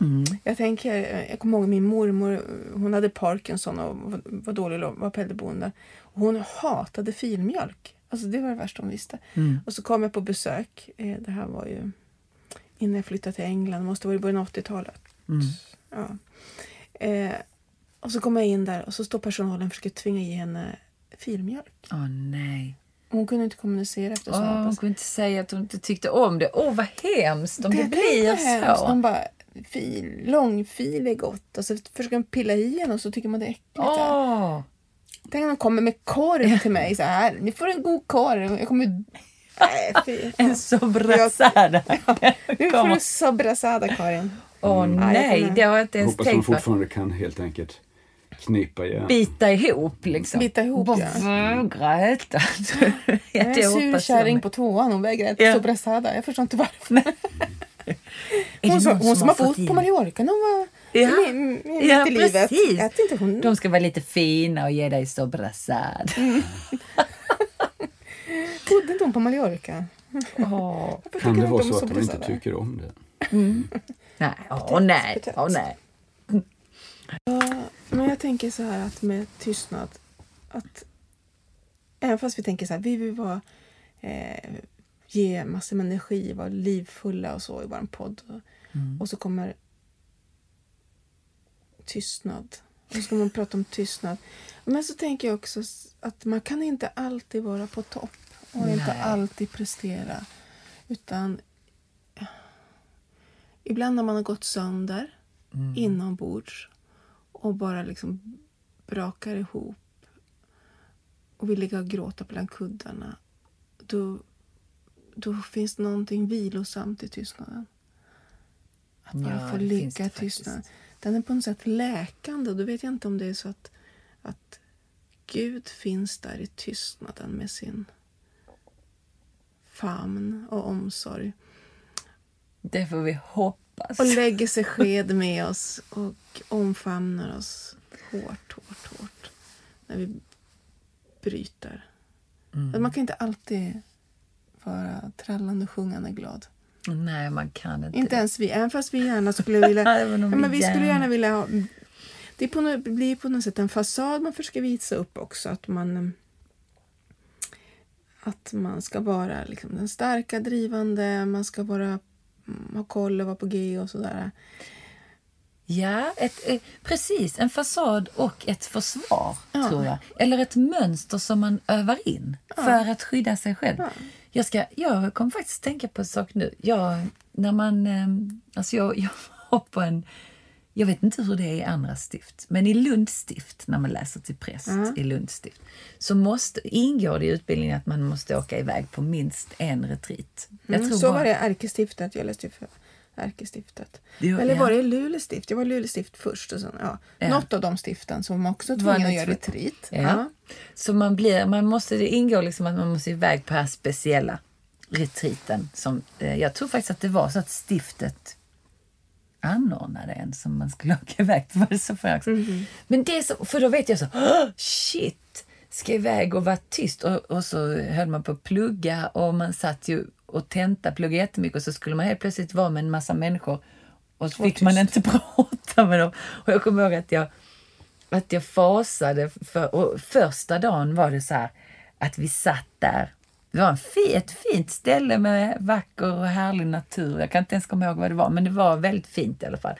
Mm. Jag tänker, jag kommer ihåg min mormor, hon hade Parkinson och var- dålig och var på äldreboende. Hon hatade filmjölk. Alltså det var det värsta hon visste. Mm. Och så kom jag på besök. Eh, Det här var ju innan jag flyttade till England. Det måste vara i början av 80-talet. Mm. Ja. Eh, och så kom jag in där och så står personalen och försöker tvinga i henne filmjölk. Åh nej. Hon kunde inte kommunicera efter Åh, så hon kunde inte säga att hon inte tyckte om det. Åh, vad hemskt om det, blir vad hemskt. så. De bara, fil, långfil är gott. Och så försöker de pilla i henne och så tycker man det är äckligt. Åh, Tänk om de kommer med korv till mig så här. Ni får en god korv. Jag kommer... Nej, *laughs* en sobrasada. *laughs* Nu får du sobrasada, Karin. Åh Nej, nej, det har jag inte ens Hoppas tänkt på. fortfarande kan helt enkelt knipa igen. Bita ihop liksom. Bita ihop, Bara ja. vägra äta. ja, Jag är en sur hoppas kärring på tvåan. Hon vägrar äta Ja. sobrasada. Jag förstår inte varför. *laughs* Är Hon, som, någon hon som har fått bott på Mallorca när hon var Ja. mi- mi- mitt Ja, i livet. precis. Inte hon. De ska vara lite fina och ge dig sobrasad. *laughs* Bodde inte hon på Mallorca? Varför Kan det hon vara så att de inte tycker om det? Nej, åh nej, Potäts. åh nej. Ja, men jag tänker så här att med tystnad. Att även fast vi tänker så här, vi vill vara, eh, ge massor med energi, vara livfulla och så i vår podd. Och, och så kommer tystnad. Och så ska man prata om tystnad. Men så tänker jag också att man kan inte alltid vara på topp och inte Nej. alltid prestera. Utan eh, ibland när man har gått sönder inombords och bara liksom brakar ihop och vill ligga och gråta bland kuddarna då, då finns det någonting vilosamt i tystnaden. Att bara Ja, få ligga i tystnaden. Den är på något sätt läkande då vet jag inte om det är så att, att Gud finns där i tystnaden med sin famn och omsorg Det får vi hoppas. och lägger sig sked med oss och omfamnar oss hårt, hårt, hårt när vi bryter. Mm. Man kan inte alltid vara trallande och sjungande glad. Nej, man kan inte. Inte ens vi, även fast vi gärna skulle vilja... *laughs* Om ja, men vi skulle gärna vilja ha... Det på något, blir på något sätt en fasad man försöker visa upp också. Att man, att man ska vara liksom den starka, drivande, man ska vara, ha koll och vara på G och sådär. Ja, ett, eh, precis. En fasad och ett försvar, Ja. tror jag. Eller ett mönster som man övar in för att skydda sig själv. Ja. Jag, ska, jag kom faktiskt tänka på en sak nu. Jag, när man, eh, alltså jag, jag var på en... Jag vet inte hur det är i andra stift, men i Lunds stift, när man läser till präst i Lunds stift, så måste, ingår det i utbildningen att man måste åka iväg på minst en retreat. Jag Mm, så var det i ärkestiftet. Jag läste för ärkestiftet. Jo, Eller ja. var det i Luleå stift? Jag var Luleå stift först. Och sen, ja. Ja. Något av de stiften som också ni att göra retreat. Ja. Så man blir, man måste, det ingår liksom att man måste iväg på den här speciella retreaten. Som, eh, jag tror faktiskt att det var så att stiftet anordnade en som man skulle *laughs* åka iväg på. Var det så för, också? Men det så, för då vet jag så, "Åh, shit, ska iväg och vara tyst. Och, och så höll man på att plugga och man satt ju och tenta, plugga jättemycket och så skulle man helt plötsligt vara med en massa människor och så fick man inte *laughs* prata med dem. Och jag kommer ihåg att jag, att jag fasade. För, och första dagen var det så här att vi satt där. Det var en ett fint ställe med vacker och härlig natur. Jag kan inte ens komma ihåg vad det var, men det var väldigt fint i alla fall.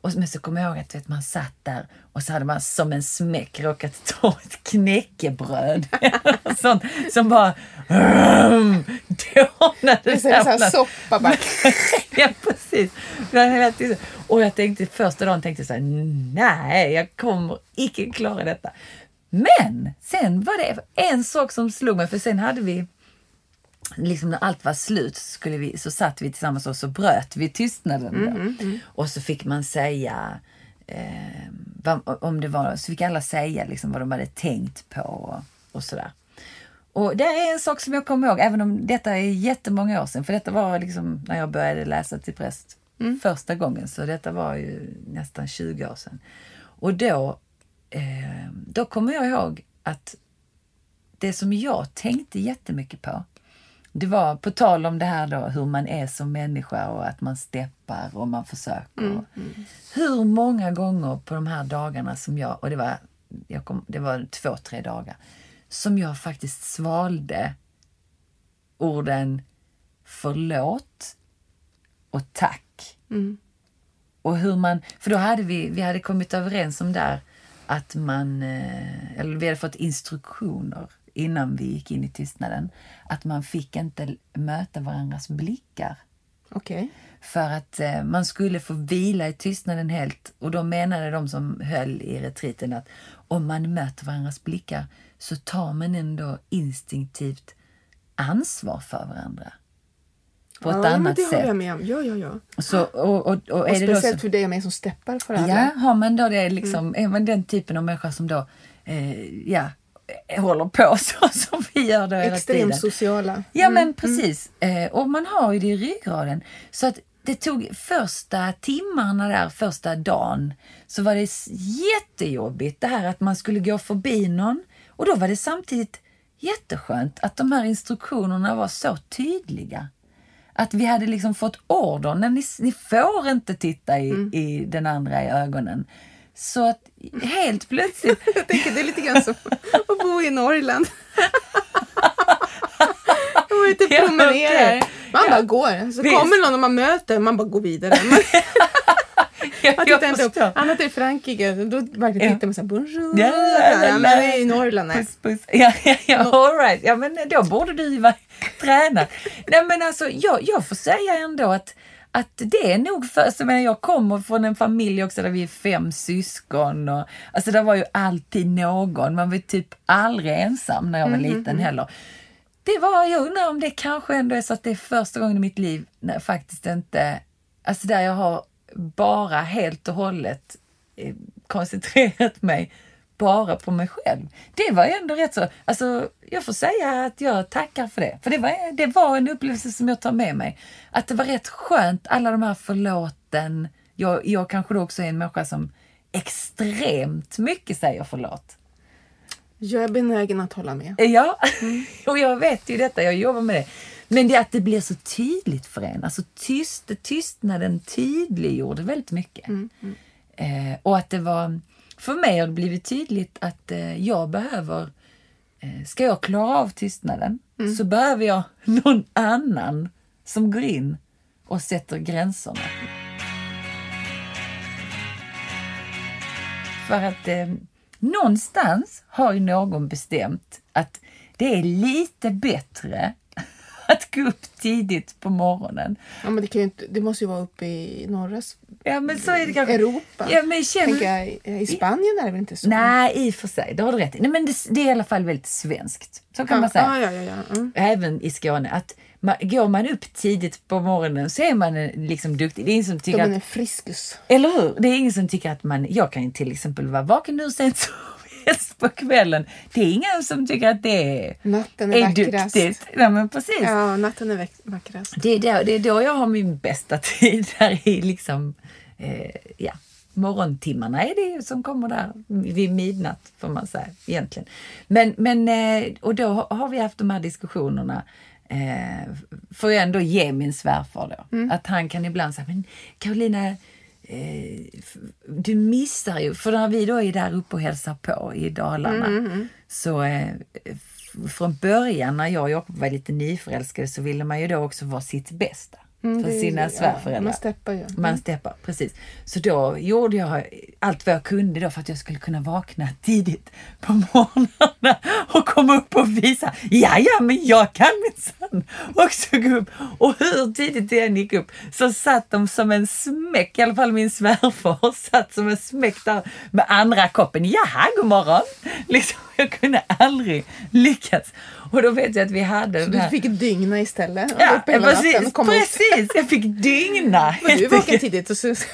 Och, men så kommer jag ihåg att vet, man satt där och så hade man som en smäck råkat ta ett knäckebröd. *laughs* sånt, som bara um, dånade. Det är här soppa bara. *laughs* ja, precis. Och jag tänkte första dagen tänkte så här, nej, jag kommer icke klara detta. Men sen var det en sak som slog mig, för sen hade vi Liksom när allt var slut så, skulle vi, så satt vi tillsammans och så bröt vi tystnaden. Då. Och så fick man säga, eh, vad, om det var, så fick alla säga liksom vad de hade tänkt på och, och sådär. Och det är en sak som jag kommer ihåg, även om detta är jättemånga år sedan. För detta var liksom när jag började läsa till präst första gången. Så detta var ju nästan 20 år sedan. Och då, eh, då kommer jag ihåg att det som jag tänkte jättemycket på, det var på tal om det här då hur man är som människa och att man steppar och man försöker. Hur många gånger på de här dagarna som jag, och det var, jag kom, det var två, tre dagar, som jag faktiskt svalde orden förlåt och tack. Och hur man, för då hade vi, vi hade kommit överens om där att man, eh, eller vi hade fått instruktioner innan vi gick in i tystnaden, att man fick inte möta varandras blickar. Okej. För att eh, man skulle få vila i tystnaden helt. Och då menade de som höll i retriten att om man möter varandras blickar så tar man ändå instinktivt ansvar för varandra. På ett ja, annat det håller jag sätt. med om. Ja, ja, ja. Så, och, och, och, Och speciellt för dig och mig som steppar för alla. Ja, har man då det liksom, är man den typen av människa som då, eh, ja, håller på *laughs* så som vi gör då hela tiden. Extremt sociala. Ja men precis. Eh, och man har ju det i ryggraden. Så att det tog första timmarna där, första dagen, så var det jättejobbigt det här att man skulle gå förbi någon. Och då var det samtidigt jätteskönt att de här instruktionerna var så tydliga. Att vi hade liksom fått order, när ni, ni får inte titta i, i den andra i ögonen. Så att helt plötsligt *laughs* Jag tänker det är lite grann som att bo i Norrland. Jag var ute och Ja, promenerar. Man Ja. bara går. Så Visst. kommer någon och man möter, man bara går vidare. *laughs* Man, jag, man jag tittar inte upp. förstår. Annat i Frankrike, då verkligen Ja. tittar man såhär bonjour. Ja, ja, ja, men ja. i Norrland, nej. Puss, puss. Ja, ja, ja, all right. ja, men då borde du ju vara tränad. Nej, men alltså, jag, jag får säga ändå att, att det är nog för... Alltså, jag, menar, jag kommer från en familj också där vi är fem syskon. Och, alltså, det var ju alltid någon. Man var typ aldrig ensam när jag var liten heller. Det var, jag undrar om det kanske ändå är så att det är första gången i mitt liv när jag faktiskt inte... Alltså där jag har bara helt och hållet eh, koncentrerat mig bara på mig själv. Det var ju ändå rätt så, alltså jag får säga att jag tackar för det. För det var, det var en upplevelse som jag tar med mig. Att det var rätt skönt, alla de här förlåten. Jag, jag kanske då också är en människa som extremt mycket säger förlåt. Jag är benägen att hålla med. Ja, *laughs* och jag vet ju detta, jag jobbar med det. Men det att det blir så tydligt för en. Alltså tyst, tystnaden tydliggjorde väldigt mycket. Eh, och att det var, för mig har det blivit tydligt att eh, jag behöver, eh, ska jag klara av tystnaden så behöver jag *laughs* någon annan som går in och sätter gränserna. För att eh, någonstans har ju någon bestämt att det är lite bättre att gå upp tidigt på morgonen. Ja, men det, kan inte, det måste ju vara uppe i norra Ja, men så är det kanske. Europa. Ja, men känner... Tänker jag, I Spanien är det väl inte så? Nej, i och för sig. Det har du rätt. Nej, men det, det är i alla fall väldigt svenskt. Så kan man säga. Ja, ja, ja, ja. Mm. Även i Skåne. Att man, går man upp tidigt på morgonen så är man eh, liksom duktig. Det är ingen som tycker att man en friskus. Eller hur? Det är ingen som tycker att man... Jag kan ju till exempel vara vaken hur sent som helst på kvällen. Det är ingen som tycker att det är, Natten är, är vackrast. duktigt. Ja, men precis. Ja, natten är vack- vackrast. Det, är då, det är då jag har min bästa *laughs* tid. Där i liksom... Eh, ja, morgontimmarna är det ju som kommer där vid midnatt, får man säga egentligen. Men, men, eh, och då har vi haft de här diskussionerna eh, får jag ändå ge min svärfar då. Att han kan ibland säga, men Carolina, eh, du missar ju, för när vi då är där uppe och hälsar på i Dalarna så eh, från början när jag och Jakob var lite nyförälskade så ville man ju då också vara sitt bästa Mm, är- sina ja, svärföräldrar. man steppar ju. Man steppar, precis. Så då gjorde jag allt vad jag kunde då för att jag skulle kunna vakna tidigt på morgnarna och komma upp och visa, ja ja men jag kan minsann också gå upp. Och hur tidigt det än gick upp så satt de som en smäck, i alla fall min svärfar *laughs* satt som en smäck där med andra koppen. Jaha, god morgon! *laughs* Liksom, jag kunde aldrig lyckas. Och då vet jag att vi hade den Du fick dygna istället. Ja, precis, upp. Precis. Jag fick dygna. Men du vaknade tidigt och så... så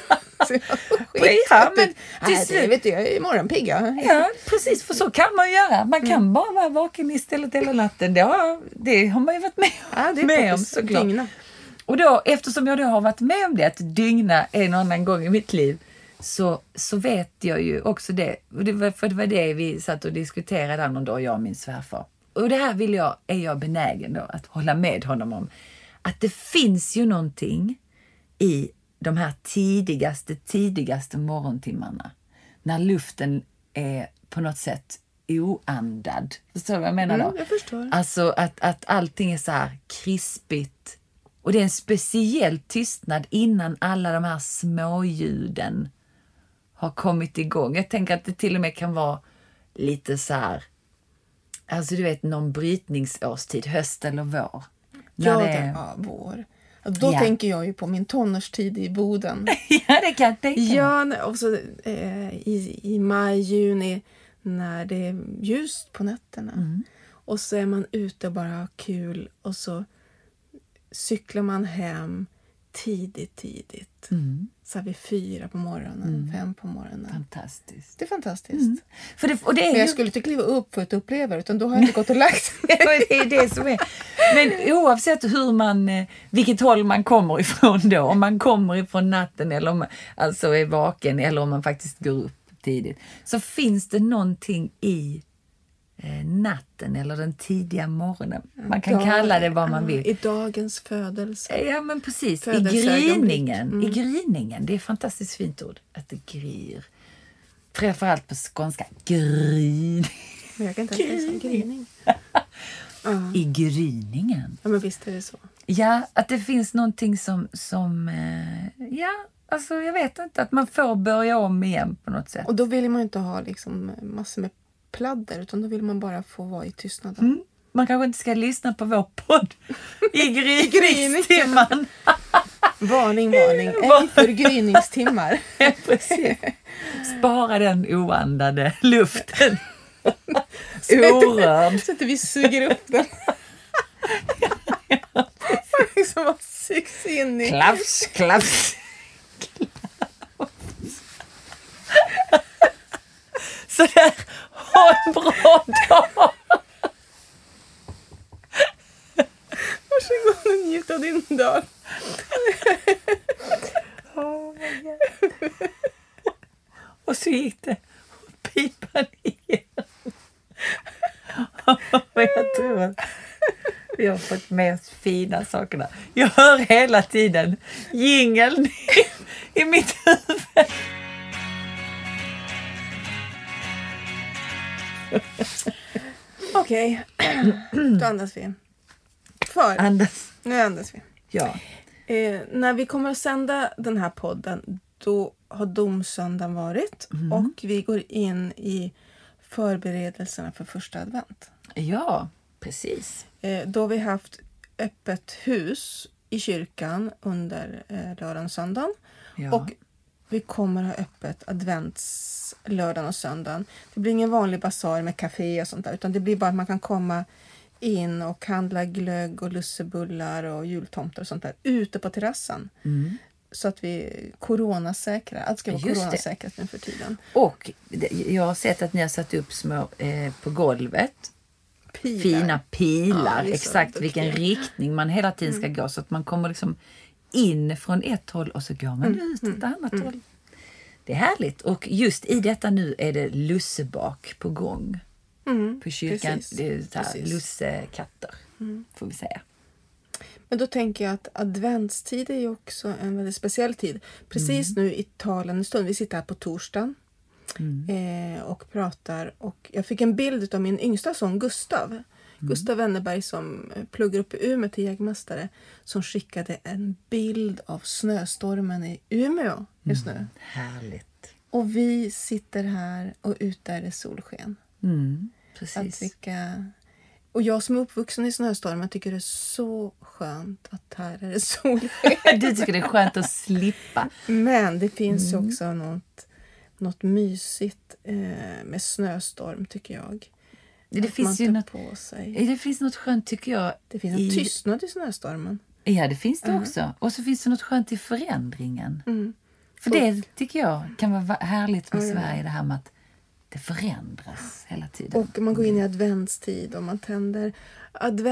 Ja, men till slut- vet du, jag är morgonpigga. Ja, precis. För så kan man göra. Man kan bara vara vaken istället hela natten. Det har, det har man ju varit med, Ja, det är med om såklart. Dygna. Och då, eftersom jag då har varit med om det, att dygna en och annan gång i mitt liv, så, så vet jag ju också det. Det var, för det var det vi satt och diskuterade någon dag, jag och min svärfar. Och det här vill jag, är jag benägen då att hålla med honom om. Att det finns ju någonting i de här tidigaste, tidigaste morgontimmarna. När luften är på något sätt oandad. Förstår du vad jag menar då? Mm, jag förstår. Alltså att, att allting är så här krispigt. Och det är en speciell tystnad innan alla de här småljuden har kommit igång. Jag tänker att det till och med kan vara lite så här, alltså du vet någon brytningsårstid, höst eller vår. När Ja, det är- ja, vår. Då Ja. tänker jag ju på min tonårstid i Boden. *laughs* ja, det kan jag tänka mig. Ja, och så, eh, i, i maj, juni när det är ljust på nätterna. Mm. Och så är man ute och bara har kul och så cyklar man hem tidigt, tidigt. Mm. Så här vid fyra på morgonen, fem på morgonen. Fantastiskt. Det är fantastiskt. För det, och det är Men ju... jag skulle inte kliva upp för att uppleva det, utan då har jag inte gått och lagt *laughs* mig. Det är det som är. Men oavsett hur man, eh, vilket håll man kommer ifrån då, om man kommer ifrån natten eller om man alltså är vaken eller om man faktiskt går upp tidigt, så finns det någonting i natten eller den tidiga morgonen. Man kan Dag- kalla det vad man vill. I dagens födelse. Ja men precis, i gryningen. Mm. I gryningen, det är ett fantastiskt fint ord. Att det gryr. Framförallt på skånska, gryn. Men jag kan inte läsa gryning. *laughs* Ja. I gryningen. ja, men visst är det så. Ja, att det finns någonting som, som eh, ja, alltså jag vet inte, att man får börja om igen på något sätt. Och då vill man ju inte ha liksom massor med pladder, utan då vill man bara få vara i tystnaden. Mm. Man kanske inte ska lyssna på vår podd i *laughs* gryningstimman. *laughs* Varning, varning. Ej för gryningstimmar. *laughs* Spara den oandade luften. Orörd. Så att vi suger upp den. liksom bara sugs in i... Klaps, klaps. Sådär, ha en bra dag. Varsågod och njut av din dag. Och så gick det pipan igen. Och jag tror att vi har fått med oss fina sakerna. Jag hör hela tiden jingeln i, i mitt huvud. Okej, då andas vi. För, Andas. nu andas vi. Ja. Eh, när vi kommer att sända den här podden, då har domsöndagen varit och vi går in i förberedelserna för första advent. ja, precis. Eh, då har vi haft öppet hus i kyrkan under eh, lördagen och söndagen. Ja. Och vi kommer ha öppet advents lördagen och söndagen. Det blir ingen vanlig basar med café och sånt där utan det blir bara att man kan komma in och handla glögg och lussebullar och jultomtar och sånt där ute på terrassen. Mm. Så att vi coronasäkrar. Allt ska vara Just det. coronasäkrat nu för tiden. Och det- jag har sett att ni har satt upp små eh, på golvet Pilar. fina pilar. Ja, exakt vilken riktning man hela tiden ska gå så att man kommer liksom in från ett håll och så går man Mm, ut åt ett annat håll. Det är härligt. Och just i detta nu är det lussebak på gång Mm, på kyrkan. precis, Det är här, precis. Mm. lussekatter, får vi säga. Men då tänker jag att adventstid är ju också en väldigt speciell tid. Precis nu i talande stund, vi sitter här på torsdagen eh, och pratar och jag fick en bild av min yngsta son Gustav. Gustav Wennerberg som eh, pluggar upp i Umeå till jägmästare som skickade en bild av snöstormen i Umeå just nu. Härligt. Och vi sitter här och ute är det solsken. Mm, Att precis. vilka... Och jag som är uppvuxen i snöstormen tycker det är så skönt att här är det solsken. *laughs* Du tycker det är skönt att slippa. Men det finns Mm. också något, något mysigt eh, med snöstorm tycker jag. Det Att finns ju något, på sig. det finns något skönt tycker jag. Det finns en i- tystnad i snöstormen. Ja, det finns det också. Och så finns det något skönt i förändringen. Mm. För det tycker jag kan vara va- härligt med ja. Sverige, det här med att det förändras hela tiden. Och man går in i adventstid och man tänder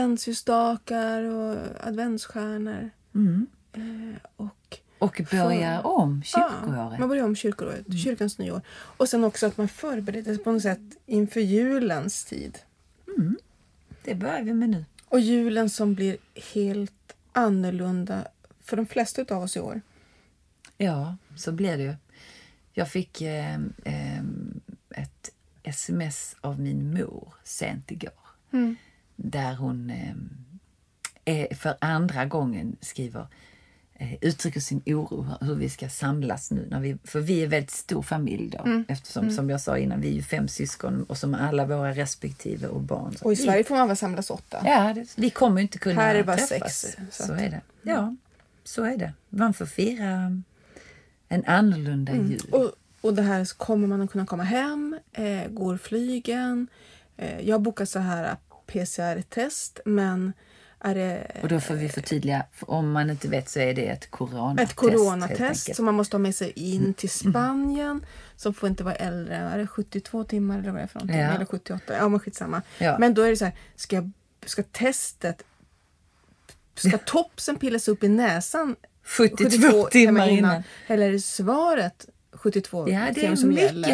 adventsljusstakar och adventsstjärnor. Mm. Eh, och Och börjar om kyrkoåret. Ja, man börjar om kyrkoåret, kyrkans nyår. Och sen också att man förbereder sig på något sätt inför julens tid. Det börjar vi med nu. Och julen som blir helt annorlunda för de flesta av oss i år. Ja, så blir det ju. Jag fick eh, eh, ett sms av min mor sent igår. Mm. Där hon eh, för andra gången skriver uttrycker sin oro hur vi ska samlas nu. När vi, för vi är väldigt stor familj då. Mm. Eftersom som jag sa innan, vi är ju fem syskon och som alla våra respektive och barn. Och i Sverige får man väl samlas åtta. Ja, det, vi kommer inte kunna Här är det bara träffas. sex, så Så, är det. Ja, så är det. Man får fira en annorlunda jul. Mm. Och, och det här kommer man att kunna komma hem, eh, går flygen. Eh, jag bokar så här PCR-test men det Och då får vi förtydliga, för om man inte vet så är det ett coronatest. ett coronatest som man måste ha med sig in till Spanien som får inte vara äldre är det 72 timmar eller vad det är för någonting. Ja. Eller 78, ja men skitsamma. Ja. Men då är det så här, ska, ska testet Ska *laughs* topsen pillas upp i näsan 72, timmar innan. Eller är det svaret 72 Ja, det timmar är som mycket gäller?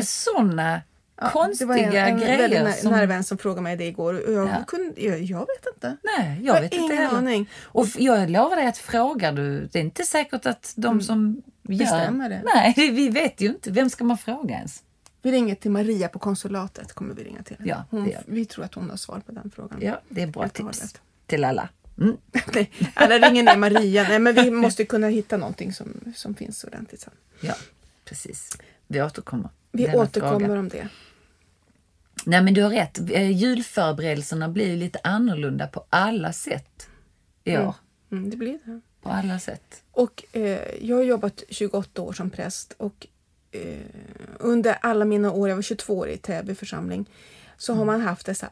Ja, konstiga det var en, en grejer. väldigt som, nära vän som frågade mig det igår. Och jag, Ja. kunde, jag, jag vet inte. Nej, Jag jag vet inte ingen heller. aning. Och jag lovar dig att frågar du, det är inte säkert att de som gör... Bestämmer det. Nej, *laughs* vi vet ju inte. Vem ska man fråga ens? Vi ringer till Maria på konsulatet. kommer vi ringa till. Ja, hon, vi tror att hon har svar på den frågan. Ja, det är bra tips hållet. till alla. Mm. *laughs* Nej, alla ringer ner Maria. Nej, men vi måste kunna hitta någonting som, som finns ordentligt sen. Ja, precis. Vi återkommer. Vi återkommer fråga. om det. Nej, men du har rätt. Eh, Julförberedelserna blir lite annorlunda på alla sätt i år. Mm, det blir det. På alla sätt. Och eh, jag har jobbat 28 år som präst och eh, under alla mina år, jag var 22 år i Täby församling, så har man haft dessa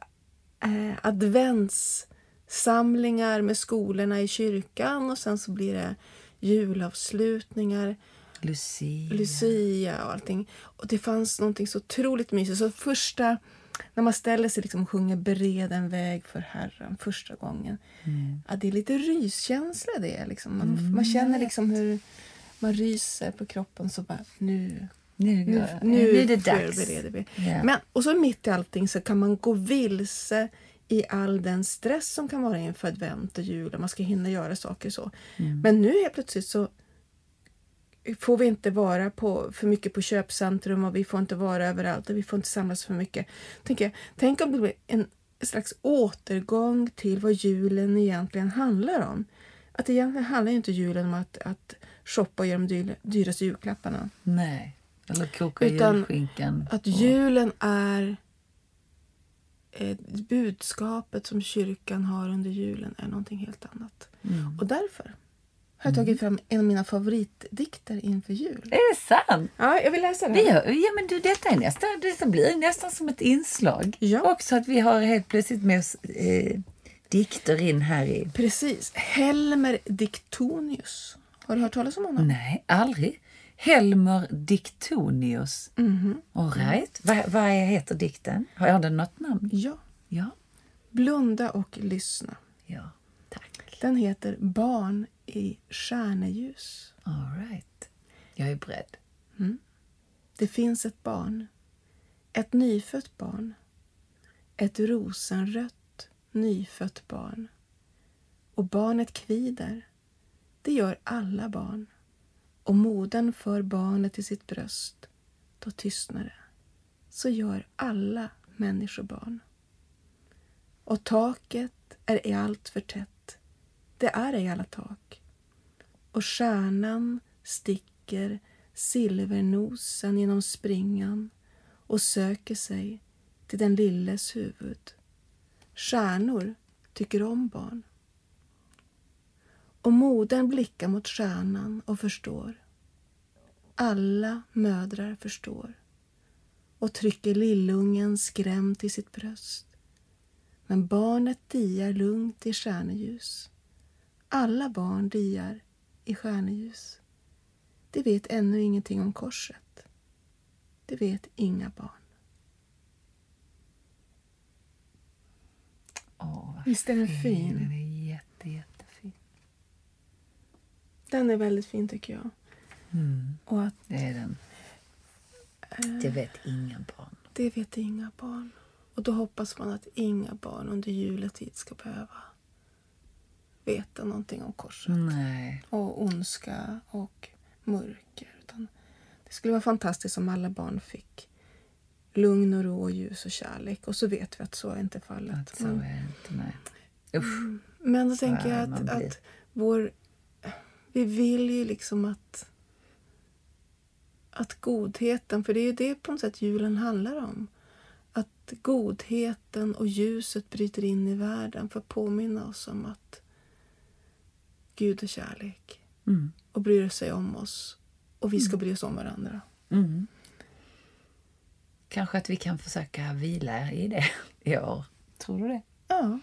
eh, adventssamlingar med skolorna i kyrkan och sen så blir det julavslutningar, Lucia. Lucia och allting. Och det fanns någonting så otroligt mysigt. Så första, när man ställer sig liksom och sjunger Bered en väg för Herren första gången. Ja, det är lite ryskänsla det. Liksom. Man, man känner liksom hur man ryser på kroppen. Så bara, nu, Nu, nu, nu, är det dags. vi. Ja. Men, och så mitt i allting så kan man gå vilse i all den stress som kan vara inför advent och jul och man ska hinna göra saker så. Mm. Men nu helt plötsligt så får vi inte vara på, för mycket på köpcentrum och vi får inte vara överallt och vi får inte samlas för mycket. Tänk, jag, tänk om det blir en slags återgång till vad julen egentligen handlar om. Att egentligen handlar ju inte julen om att, att shoppa och göra de dyr, dyraste julklapparna. Nej. Eller koka Utan julskinkan. Att julen är eh, budskapet som kyrkan har under julen är någonting helt annat. Mm. Och därför har jag tagit fram en av mina favoritdikter inför jul. Är det sant? Ja, jag vill läsa den. Har, ja, men du, detta, är nästa, detta blir nästan som ett inslag. Ja. Också att vi har helt plötsligt med oss eh, dikter in här i... Precis. Helmer Diktonius. Har du hört talas om honom? Nej, aldrig. Helmer Diktonius. Mhm. All right. Vad, är- heter dikten? Har den något namn? Ja. Ja. Blunda och lyssna. Ja, tack. Den heter Barn i stjärneljus. All right. Jag är beredd. Det finns ett barn. Ett nyfött barn. Ett rosenrött nyfött barn. och barnet kvider. Det gör alla barn. Och modern för barnet till sitt bröst. Då tystnar det. Så gör alla människobarn. Och taket är allt för tätt. Det är ej alla tak. Och stjärnan sticker silvernosen genom springan och söker sig till den lilles huvud. Stjärnor tycker om barn. Och modern blickar mot stjärnan och förstår. Alla mödrar förstår och trycker lillungen skrämd till sitt bröst. Men barnet diar lugnt i stjärneljus. Alla barn diar i stjärneljus. De vet ännu ingenting om korset. Det vet inga barn. Åh, vad Visst är den fin. fin? Den är jätte, jättefin. Den är väldigt fin tycker jag. Mm, Och att det är den. Det vet inga barn. det vet inga barn. Och då hoppas man att inga barn under juletid ska behöva veta någonting om korset. Nej. och ondska och mörker. Utan det skulle vara fantastiskt om alla barn fick lugn och ro och ljus och kärlek. Och så vet vi att så är inte fallet. Att så Men, är inte. Nej. Usch. men då tänker Nej, jag att, att vår... Vi vill ju liksom att att godheten, för det är ju det på något sätt julen handlar om. Att godheten och ljuset bryter in i världen för att påminna oss om att Gud är kärlek Mm. och bryr sig om oss och vi ska bry oss om varandra. Mm. Kanske att vi kan försöka vila i det *laughs* i år. Tror du det? Ja.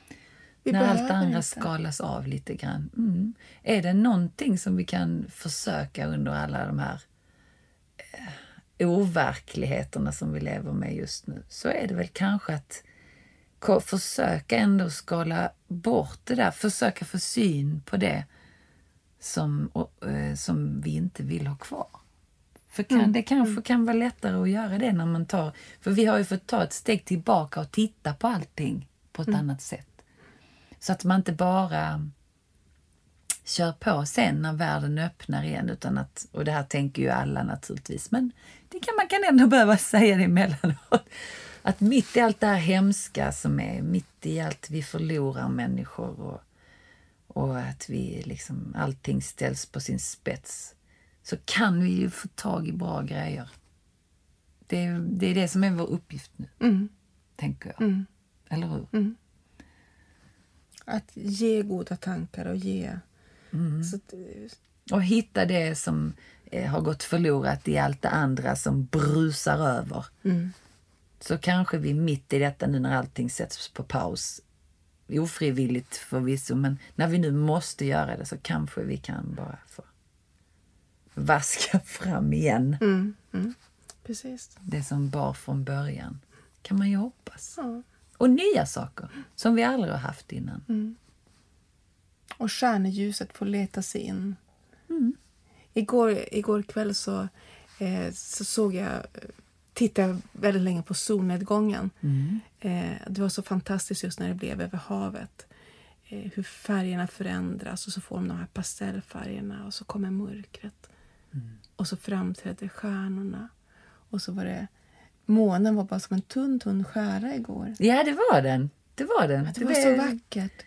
Vi När allt andra inte. skalas av lite grann. Mm. Är det någonting som vi kan försöka under alla de här eh, overkligheterna som vi lever med just nu så är det väl kanske att försöka ändå skala bort det där, försöka få syn på det som, eh, som vi inte vill ha kvar. För kan, det kanske kan vara lättare att göra det när man tar... För vi har ju fått ta ett steg tillbaka och titta på allting på ett annat sätt. Så att man inte bara kör på sen när världen öppnar igen. Utan att, och det här tänker ju alla naturligtvis, men det kan, man kan ändå behöva *laughs* säga det emellanåt. Att mitt i allt det här hemska som är, mitt i allt vi förlorar människor och, och att vi liksom, allting ställs på sin spets, så kan vi ju få tag i bra grejer. Det, är- det är det som är vår uppgift nu, Mm. tänker jag. Mm. Eller hur? Att ge goda tankar och ge... Mm. Att, Och hitta det som eh, har gått förlorat i allt det andra som brusar över. mm. Så kanske vi mitt i detta nu när allting sätts på paus, ofrivilligt förvisso, men när vi nu måste göra det så kanske vi kan bara få vaska *laughs* fram igen Mm. Mm. Precis. det som bar från början. Kan man ju hoppas. Ja. Och nya saker som vi aldrig har haft innan. Och stjärneljuset får leta sig in. Igår, igår kväll så, eh, så såg jag, eh, tittade väldigt länge på solnedgången. Eh, det var så fantastiskt just när det blev över havet. Eh, hur färgerna förändras och så får de de här pastellfärgerna och så kommer mörkret. Och så framträdde stjärnorna. Och så var det, månen var bara som en tunn, tunn skära igår. Ja, det var den. Det var den. Det var så vackert.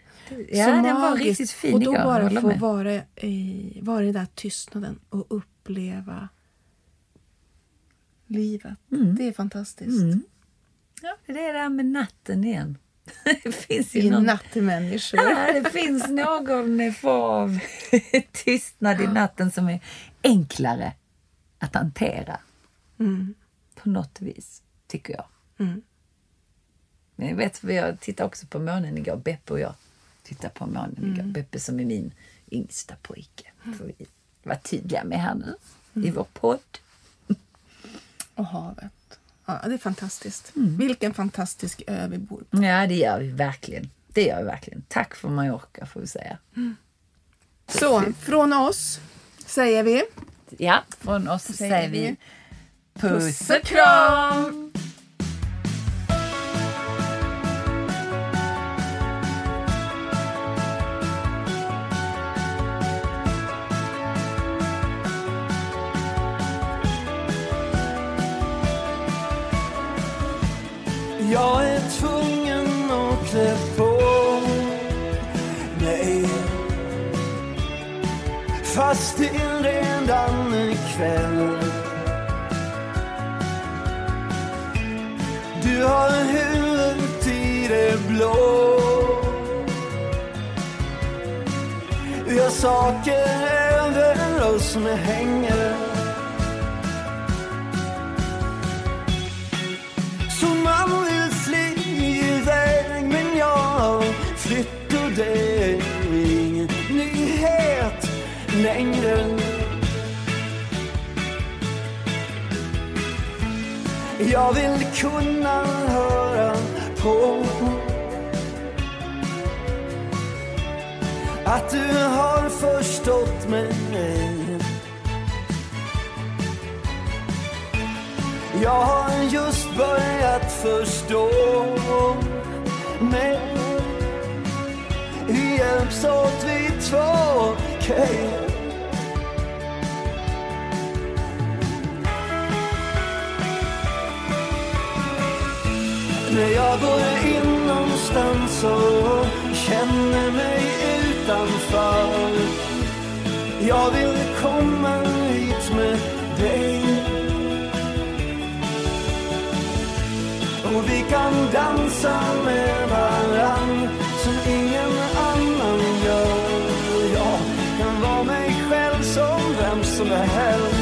Ja, så den var magiskt. riktigt fin Och då igår, bara få vara i, vara i den där tystnaden och uppleva livet. Det är fantastiskt. Mm. Ja, det är det där med natten igen. *laughs* Det finns ju Vi någon... nattemänniskor. Ja, det finns någon form av tystnad i natten som är enklare att hantera Mm. på något vis, tycker jag. Mm. Men jag vet, för jag tittade också på månen igår. Beppe och jag tittade på månen Mm. igår. Beppe som är min yngsta pojke. Får vi vara tydliga med här nu i vår podd. Och havet. Ja, det är fantastiskt. Mm. Vilken fantastisk ö vi bor på. Ja, det gör vi verkligen. Det gör vi verkligen. Tack för Mallorca, får vi säga. Så, från oss säger vi Ja, från oss säger, vi vi puss och kram! Till redan kväll. Du har huvudet i det blå. Vi har saker över oss som hänger. Längre. Jag vill kunna höra på att du har förstått mig. Jag har just börjat förstå mig. Vi hjälps åt vi två, okej. När jag går in inomstans och känner mig utanför. Jag vill komma hit med dig. Och vi kan dansa med varann som ingen annan gör. Jag kan vara mig själv som vem som helst.